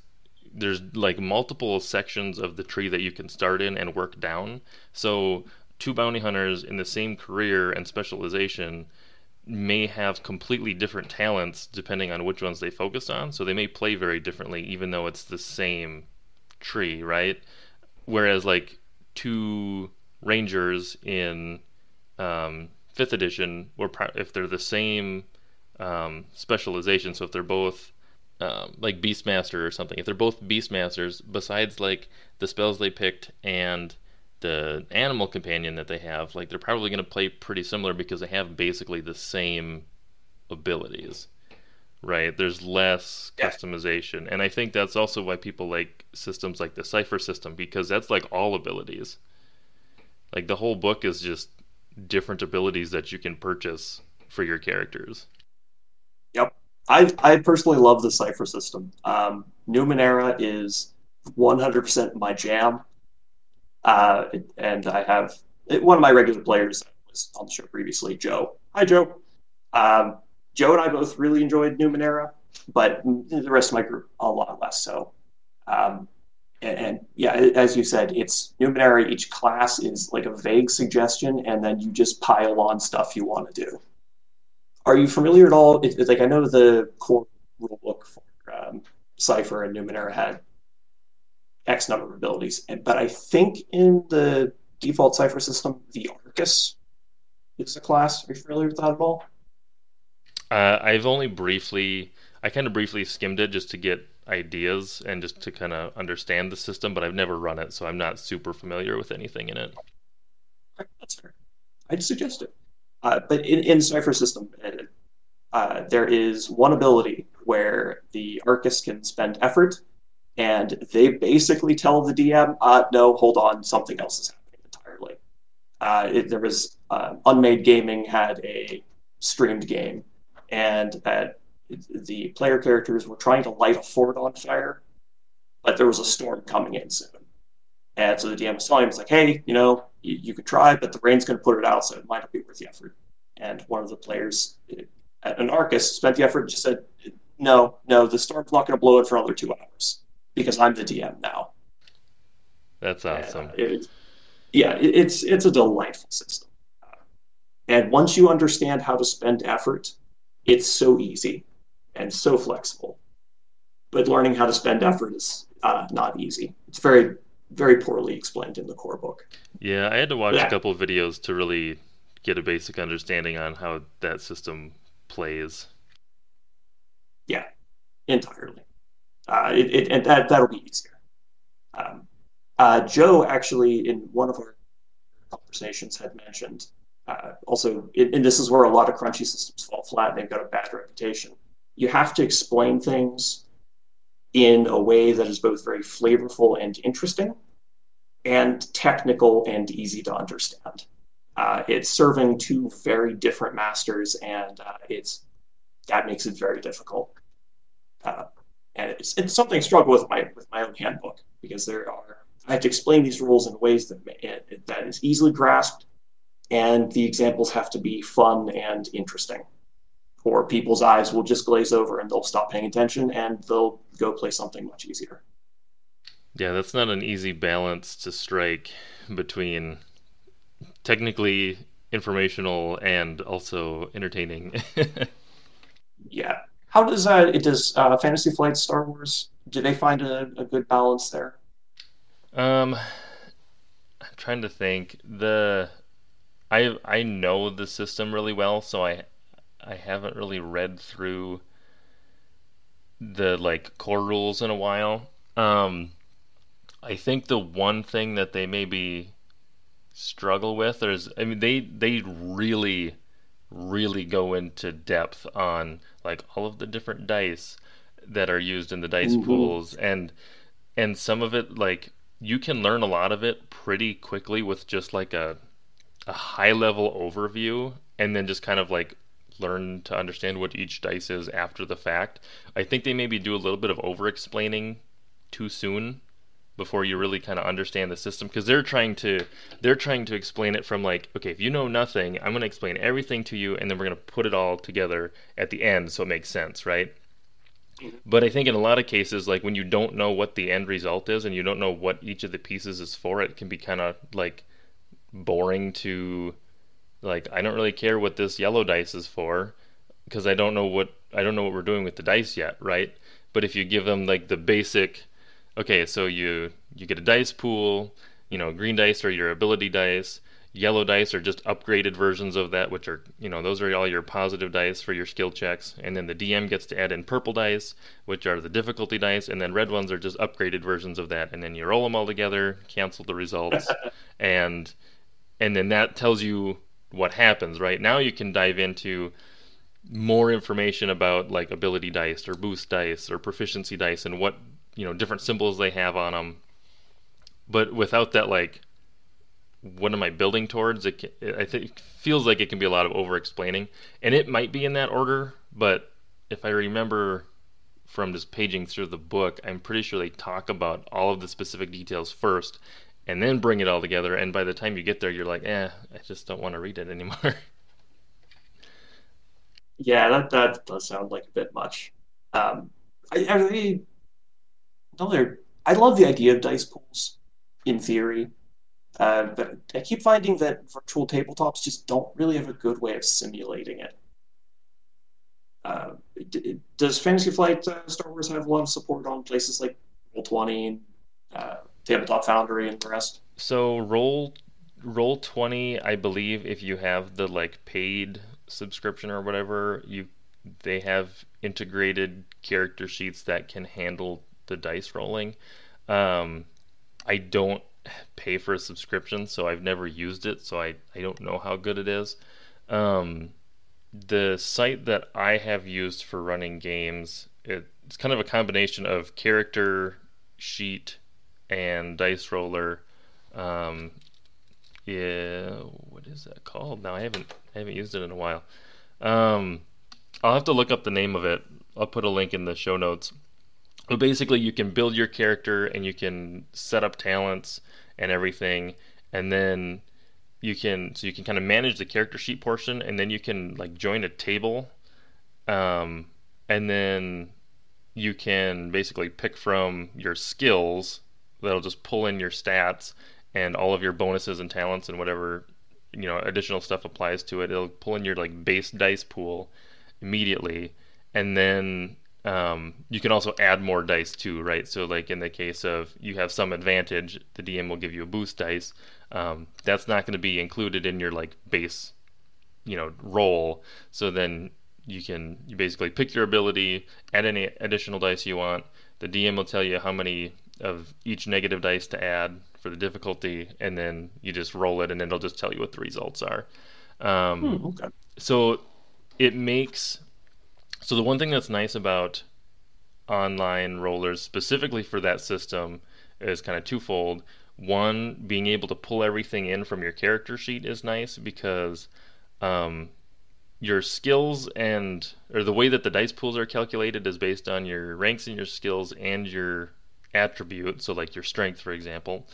there's like multiple sections of the tree that you can start in and work down. So two bounty hunters in the same career and specialization may have completely different talents depending on which ones they focus on. So they may play very differently, even though it's the same tree, right? Whereas like two Rangers in um, fifth edition if they're the same um, specialization. So if they're both um, like Beastmaster or something, if they're both Beastmasters, besides like the spells they picked and the animal companion that they have, like they're probably going to play pretty similar because they have basically the same abilities. Right? There's less yeah. customization. And I think that's also why people like systems like the Cypher system because that's like all abilities. Like the whole book is just different abilities that you can purchase for your characters. I, I personally love the Cypher system. Um, Numenera is 100% my jam. Uh, and I have one of my regular players was on the show previously, Joe. Hi, Joe. Um, Joe and I both really enjoyed Numenera, but the rest of my group a lot less so. Um, and, and, yeah, as you said, it's Numenera. Each class is like a vague suggestion, and then you just pile on stuff you want to do. Are you familiar at all? It, like I know the core rulebook for um, Cypher and Numenera had X number of abilities, and, but I think in the default Cypher system, the Arkus is a class. Are you familiar with that at all? Uh, I've only briefly, I kind of briefly skimmed it just to get ideas and just to kind of understand the system, but I've never run it, so I'm not super familiar with anything in it. That's fair. I'd suggest it. Uh, but in, in Cypher system, uh, there is one ability where the Arkus can spend effort, and they basically tell the DM, uh, "No, hold on, something else is happening entirely." Uh, it, there was uh, Unmade Gaming had a streamed game, and the player characters were trying to light a fort on fire, but there was a storm coming in soon. And so the DM was telling him, it's like, hey, you know, you, you could try, but the rain's going to put it out, so it might not be worth the effort. And one of the players at an Arkus spent the effort and just said, no, no, the storm's not going to blow it for another two hours because I'm the DM now. That's awesome. It, yeah, it, it's it's a delightful system. And once you understand how to spend effort, it's so easy and so flexible. But learning how to spend effort is uh, not easy. It's very, very poorly explained in the core book. Yeah, I had to watch yeah. a couple of videos to really get a basic understanding on how that system plays. Yeah, entirely. Uh, it, it, and that that'll be easier. Um, uh, Joe actually, in one of our conversations, had mentioned uh, also, and this is where a lot of crunchy systems fall flat. They've got a bad reputation you have to explain things in a way that is both very flavorful and interesting and technical and easy to understand. Uh, it's serving two very different masters, and uh, it's that makes it very difficult. Uh, and it's, it's something I struggle with my with my own handbook because there are I have to explain these rules in ways that that is easily grasped, and the examples have to be fun and interesting, or people's eyes will just glaze over and they'll stop paying attention and they'll go play something much easier. Yeah, that's not an easy balance to strike between technically informational and also entertaining. yeah. How does uh, it does uh, Fantasy Flight Star Wars? Do they find a, a good balance there? Um, I'm trying to think. The I I know the system really well, so I I haven't really read through the like core rules in a while. Um, I think the one thing that they maybe struggle with is I mean they they really really go into depth on like all of the different dice that are used in the dice mm-hmm. pools and and some of it like you can learn a lot of it pretty quickly with just like a a high level overview and then just kind of like learn to understand what each dice is after the fact. I think they maybe do a little bit of over explaining too soon before you really kind of understand the system because they're trying to they're trying to explain it from like okay if you know nothing i'm going to explain everything to you and then we're going to put it all together at the end so it makes sense right but i think in a lot of cases like when you don't know what the end result is and you don't know what each of the pieces is for it can be kind of like boring to like i don't really care what this yellow dice is for because i don't know what i don't know what we're doing with the dice yet right but if you give them like the basic okay, so you you get a dice pool. You know, green dice are your ability dice. Yellow dice are just upgraded versions of that, which are you know those are all your positive dice for your skill checks. And then the DM gets to add in purple dice, which are the difficulty dice, and then red ones are just upgraded versions of that. And then you roll them all together, cancel the results, and and then that tells you what happens. Right? Now, you can dive into more information about like ability dice or boost dice or proficiency dice and what you know different symbols they have on them but without that like what am i building towards? It, it i think feels like it can be a lot of over explaining and it might be in that order but if i remember from just paging through the book i'm pretty sure they talk about all of the specific details first and then bring it all together and by the time you get there you're like eh i just don't want to read it anymore yeah that, that does sound like a bit much um, I, I really another. I love the idea of dice pools in theory, uh, but I keep finding that virtual tabletops just don't really have a good way of simulating it. Uh, does Fantasy Flight uh, Star Wars have a lot of support on places like Roll20, uh, Tabletop Foundry, and the rest? So Roll Roll Twenty, I believe, if you have the like paid subscription or whatever, you they have integrated character sheets that can handle the dice rolling. Um, I don't pay for a subscription, so I've never used it, so I, I don't know how good it is. Um, the site that I have used for running games, it's kind of a combination of character sheet and dice roller. Um, yeah, what is that called? Now I haven't I haven't used it in a while. Um, I'll have to look up the name of it. I'll put a link in the show notes. But basically, you can build your character and you can set up talents and everything, and then you can so you can kind of manage the character sheet portion, and then you can like join a table, um, and then you can basically pick from your skills that'll just pull in your stats and all of your bonuses and talents and whatever you know additional stuff applies to it. It'll pull in your like base dice pool immediately, and then um, you can also add more dice too, right? So, like in the case of you have some advantage, the DM will give you a boost dice. Um, that's not going to be included in your like base, you know, roll. So then you can you basically pick your ability, add any additional dice you want. The DM will tell you how many of each negative dice to add for the difficulty, and then you just roll it, and it'll just tell you what the results are. Um, hmm, okay. So it makes so the one thing that's nice about online rollers, specifically for that system, is kind of twofold. one, being able to pull everything in from your character sheet is nice because um, your skills and or the way that the dice pools are calculated is based on your ranks and your skills and your attribute. So like your strength, for example.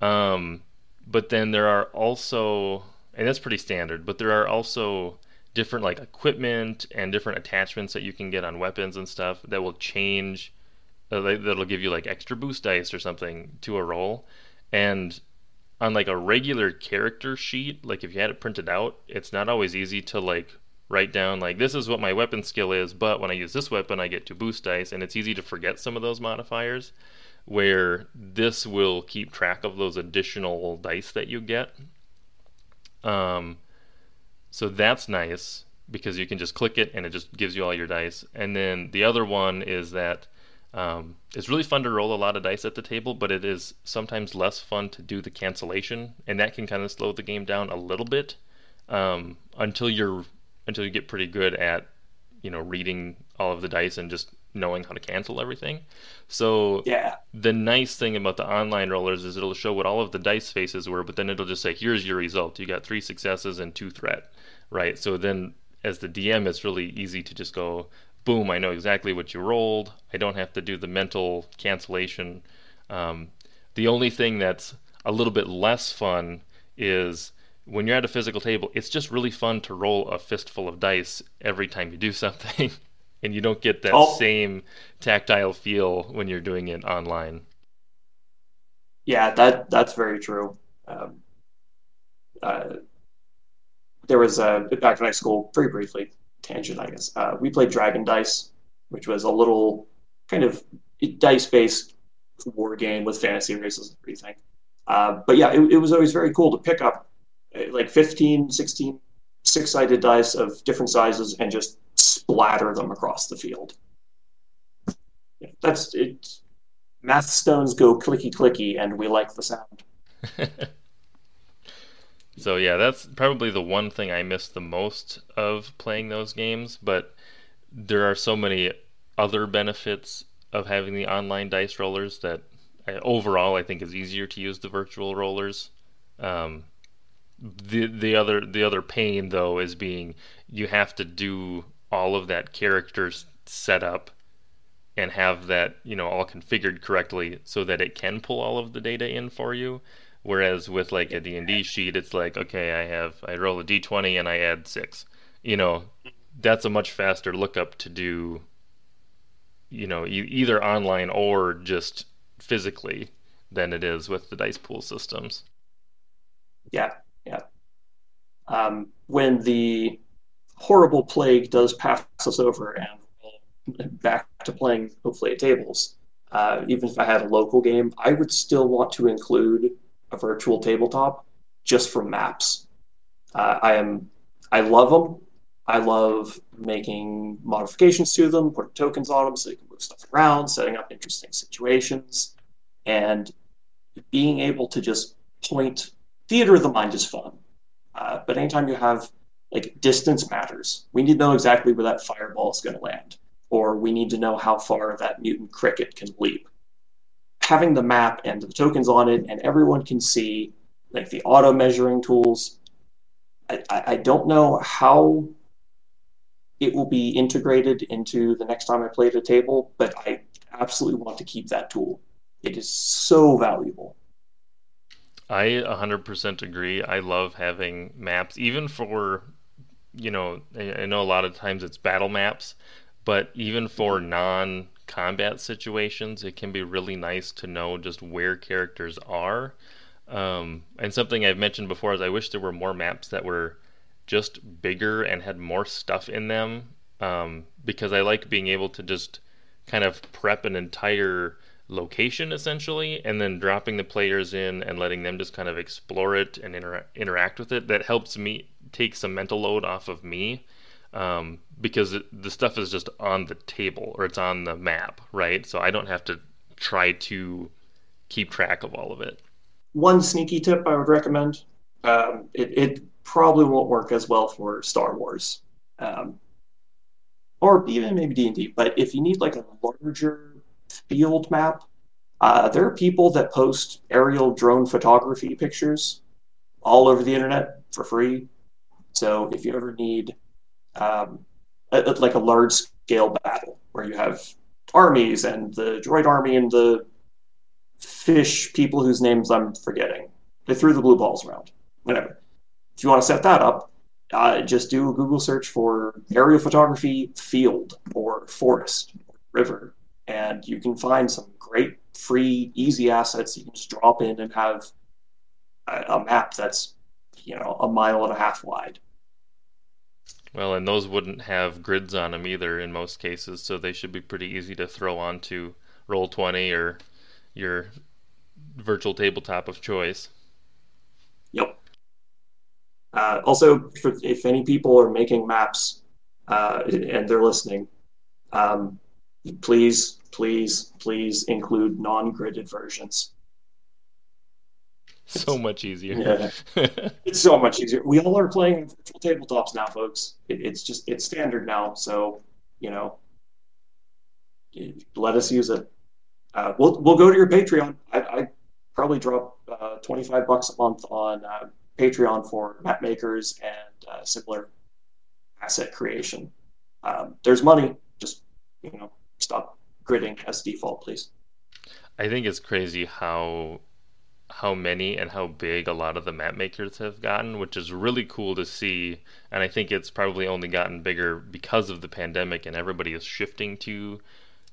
Um, but then there are also, and that's pretty standard. But there are also different like equipment and different attachments that you can get on weapons and stuff that will change. Uh, that'll give you like extra boost dice or something to a roll and on like a regular character sheet, like if you had it printed out, it's not always easy to like write down like this is what my weapon skill is, but when I use this weapon I get to boost dice and it's easy to forget some of those modifiers where this will keep track of those additional dice that you get. Um so that's nice because you can just click it and it just gives you all your dice. And then the other one is that um, it's really fun to roll a lot of dice at the table, but it is sometimes less fun to do the cancellation, and that can kind of slow the game down a little bit um, until you're until you get pretty good at you know reading all of the dice and just knowing how to cancel everything. So yeah, the nice thing about the online rollers is it'll show what all of the dice faces were, but then it'll just say here's your result. You got three successes and two threat, right? So then as the DM, it's really easy to just go, boom, I know exactly what you rolled. I don't have to do the mental cancellation. Um, the only thing that's a little bit less fun is when you're at a physical table, it's just really fun to roll a fistful of dice every time you do something. and you don't get that oh. same tactile feel when you're doing it online. Yeah, that that's very true. Um, uh, there was a back in high school, very briefly, tangent, I guess. Uh, we played Dragon Dice, which was a little kind of dice based war game with fantasy races and everything. Uh, but yeah, it, it, was always very cool to pick up like 15, 16 six sided dice of different sizes and just splatter them across the field. Yeah, that's it. Math stones go clicky clicky, and we like the sound. So yeah, that's probably the one thing I miss the most of playing those games, but there are so many other benefits of having the online dice rollers that I, overall I think is easier to use the virtual rollers. Um, the the other the other pain though is being you have to do all of that characters setup and have that you know all configured correctly so that it can pull all of the data in for you Whereas with like a D&D sheet, it's like, okay, I have, I roll a D20 and I add six. You know, that's a much faster lookup to do, you know, e- either online or just physically than it is with the dice pool systems. Yeah. Um, when the horrible plague does pass us over and back to playing hopefully at tables, uh, even if I had a local game, I would still want to include a virtual tabletop just for maps. Uh, I am I love them. I love making modifications to them, putting tokens on them so you can move stuff around, setting up interesting situations, and being able to just point. Theater of the mind is fun, uh, but anytime you have like distance matters, we need to know exactly where that fireball is going to land, or we need to know how far that mutant cricket can leap having the map and the tokens on it, and everyone can see like the auto measuring tools. I, I don't know how it will be integrated into the next time I play the table, but I absolutely want to keep that tool. It is so valuable. I 100% agree. I love having maps, even for, you know, I know a lot of times it's battle maps, but even for non combat situations, it can be really nice to know just where characters are. Um, and something I've mentioned before is I wish there were more maps that were just bigger and had more stuff in them um, because I like being able to just kind of prep an entire location essentially and then dropping the players in and letting them just kind of explore it and inter- interact with it. That helps me take some mental load off of me um, because it, the stuff is just on the table or it's on the map, right? So I don't have to try to keep track of all of it. One sneaky tip I would recommend um, it, it, probably won't work as well for Star Wars. Um, or even maybe D&D, but if you need like a larger field map, Uh, there are people that post aerial drone photography pictures all over the internet for free. So if you ever need um, a, like a large scale battle where you have armies and the droid army and the fish people whose names I'm forgetting, they threw the blue balls around. Whatever. If you want to set that up, uh, just do a Google search for aerial photography field or forest or river, and you can find some great free, easy assets you can just drop in and have a, a map that's you know a mile and a half wide. Well, and those wouldn't have grids on them either in most cases, so they should be pretty easy to throw onto Roll20 or your virtual tabletop of choice. Yep. Uh, also, for, if any people are making maps uh, and they're listening, um, please, please, please include non-gridded versions. So much easier. Yeah. it's so much easier. We all are playing virtual tabletops now, folks. It, it's just it's standard now. So you know, let us use it. Uh, we'll we'll go to your Patreon. I, I probably drop uh, twenty five bucks a month on uh, Patreon for map makers and uh, similar asset creation. Um, there's money. Just you know, stop gridding as default, please. I think it's crazy how how many and how big a lot of the map makers have gotten, which is really cool to see. And I think it's probably only gotten bigger because of the pandemic and everybody is shifting to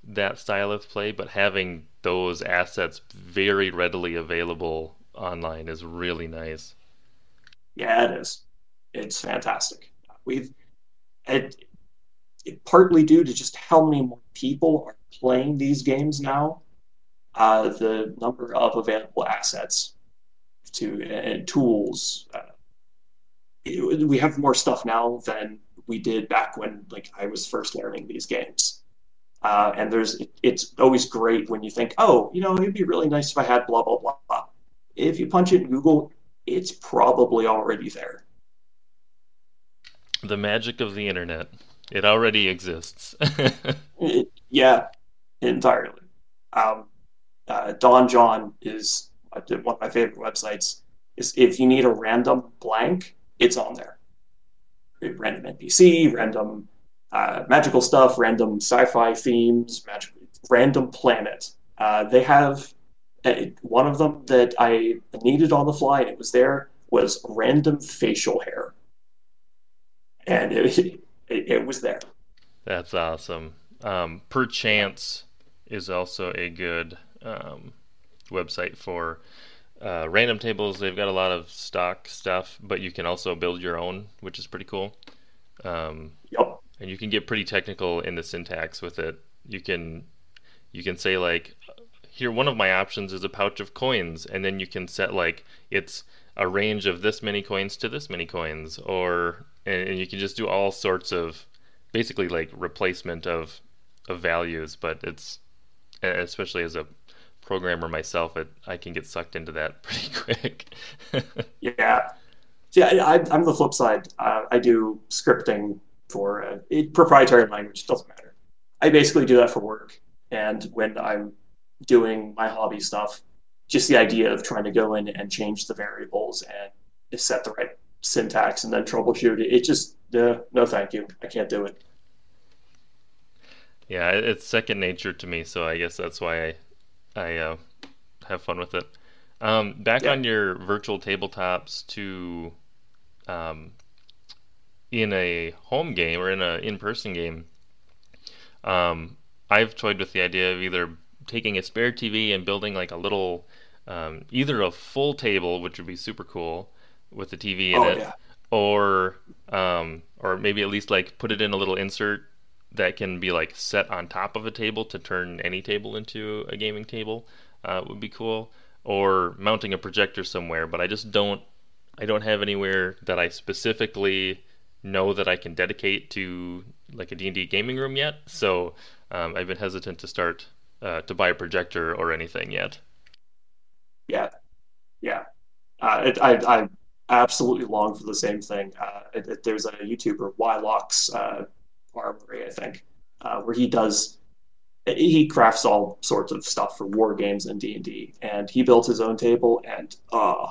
that style of play. But having those assets very readily available online is really nice. Yeah, it is. It's fantastic. We've it, it partly due to just how many more people are playing these games now uh, the number of available assets to and tools. Uh, it, we have more stuff now than we did back when like I was first learning these games. Uh, and there's it, it's always great when you think, oh, you know, it'd be really nice if I had blah blah blah. If you punch it in Google, it's probably already there. The magic of the internet. It already exists. it, yeah, entirely. Um, uh, donjon is one of my favorite websites. Is if you need a random blank, it's on there. Random NPC, random uh, magical stuff, random sci-fi themes, magic, random planet. Uh, they have a, uh, one of them that I needed on the fly, and it was there was random facial hair, and it, it, it was there. That's awesome. Um, Perchance is also a good um, website for uh, random tables. They've got a lot of stock stuff, but you can also build your own, which is pretty cool. Um, yep. And you can get pretty technical in the syntax with it. You can you can say like here one of my options is a pouch of coins and then you can set like it's a range of this many coins to this many coins or and, and you can just do all sorts of basically like replacement of of values but it's especially as a programmer myself, it, I can get sucked into that pretty quick. yeah. Yeah, I, am the flip side. Uh, I do scripting for uh, it, proprietary language. Doesn't matter. I basically do that for work, and when I'm doing my hobby stuff, just the idea of trying to go in and change the variables and set the right syntax and then troubleshoot it, it just uh, no, thank you. I can't do it. Yeah, it's second nature to me, so I guess that's why I I uh, have fun with it. Um, back yeah. on your virtual tabletops to um, in a home game or in a in-person game. Um, I've toyed with the idea of either taking a spare TV and building like a little, um, either a full table, which would be super cool with the TV in oh, it, yeah. or um, or maybe at least like put it in a little insert that can be like set on top of a table to turn any table into a gaming table uh, would be cool. Or mounting a projector somewhere but i just don't i don't have anywhere that i specifically know that i can dedicate to like a d&d gaming room yet. So um, i've been hesitant to start uh, to buy a projector or anything yet. Yeah. Yeah. Uh, it, I, I absolutely long for the same thing. Uh, it, it, there's a youtuber Wyloch's Armory, I think, uh, where he does he crafts all sorts of stuff for war games and D&D and he built his own table and oh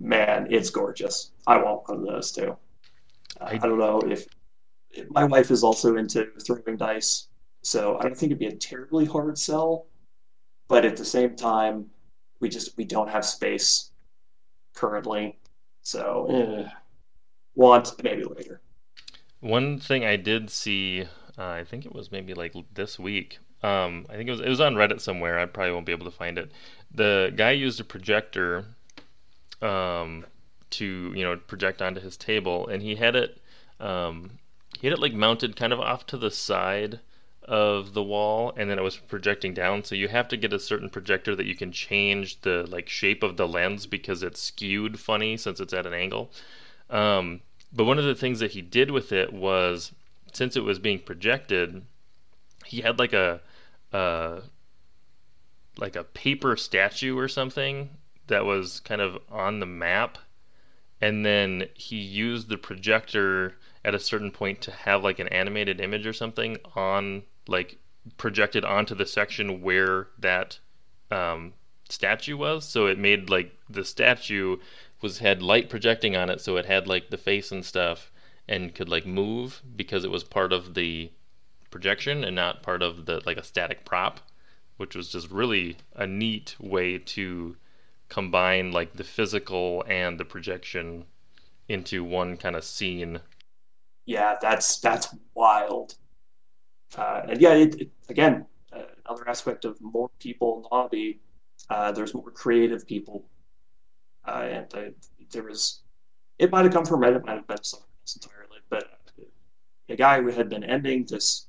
man it's gorgeous. I want one of those too. Uh, I, I don't know if, if my wife is also into throwing dice so I don't think it'd be a terribly hard sell but at the same time we just we don't have space currently so eh, want maybe later one thing I did see uh, I think it was maybe like this week um, I think it was it was on Reddit somewhere. I probably won't be able to find it. The guy used a projector um, to you know project onto his table, and he had it um, he had it like mounted kind of off to the side of the wall, and then it was projecting down. So you have to get a certain projector that you can change the like shape of the lens because it's skewed funny since it's at an angle. Um, but one of the things that he did with it was since it was being projected, he had like a uh, like a paper statue or something that was kind of on the map. And then he used the projector at a certain point to have like an animated image or something on like projected onto the section where that um, statue was. So it made like the statue was had light projecting on it so it had like the face and stuff and could like move because it was part of the projection and not part of the like a static prop, which was just really a neat way to combine like the physical and the projection into one kind of scene. Yeah, that's that's wild. Uh, and yeah, it, it, again, uh, another aspect of more people in the hobby. Uh, there's more creative people, uh, and uh, there was. It might have come from Reddit, might have been something else entirely, but a guy who had been ending this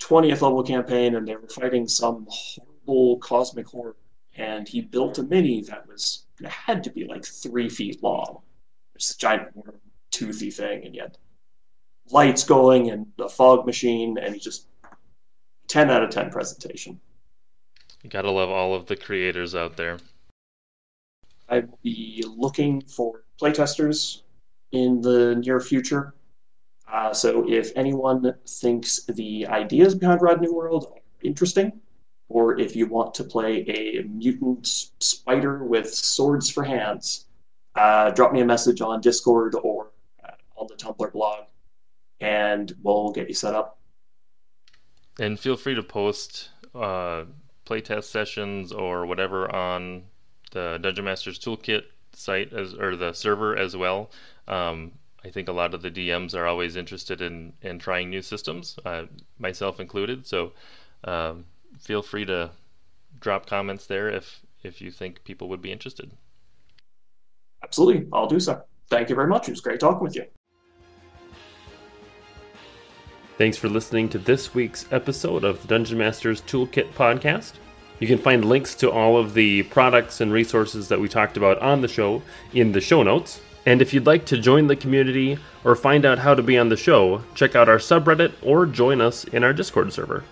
20th level campaign and they were fighting some horrible cosmic horror. And he built a mini that was it had to be like three feet long. It's a giant toothy thing, and yet lights going and a fog machine, and he just 10 out of 10 presentation. You gotta love all of the creators out there. I'd be looking for playtesters in the near future. Uh, so if anyone thinks the ideas behind Rod New World are interesting, or if you want to play a mutant spider with swords for hands, uh, drop me a message on Discord or uh, on the Tumblr blog, and we'll get you set up. And feel free to post uh, playtest sessions or whatever on the Dungeon Masters Toolkit site as or the server as well. Um, I think a lot of the DMs are always interested in, in trying new systems, uh, myself included. So um, feel free to drop comments there if if you think people would be interested. Absolutely, I'll do so. Thank you very much. It was great talking with you. Thanks for listening to this week's episode of the Dungeon Masters Toolkit podcast. You can find links to all of the products and resources that we talked about on the show in the show notes. And if you'd like to join the community or find out how to be on the show, check out our subreddit or join us in our Discord server.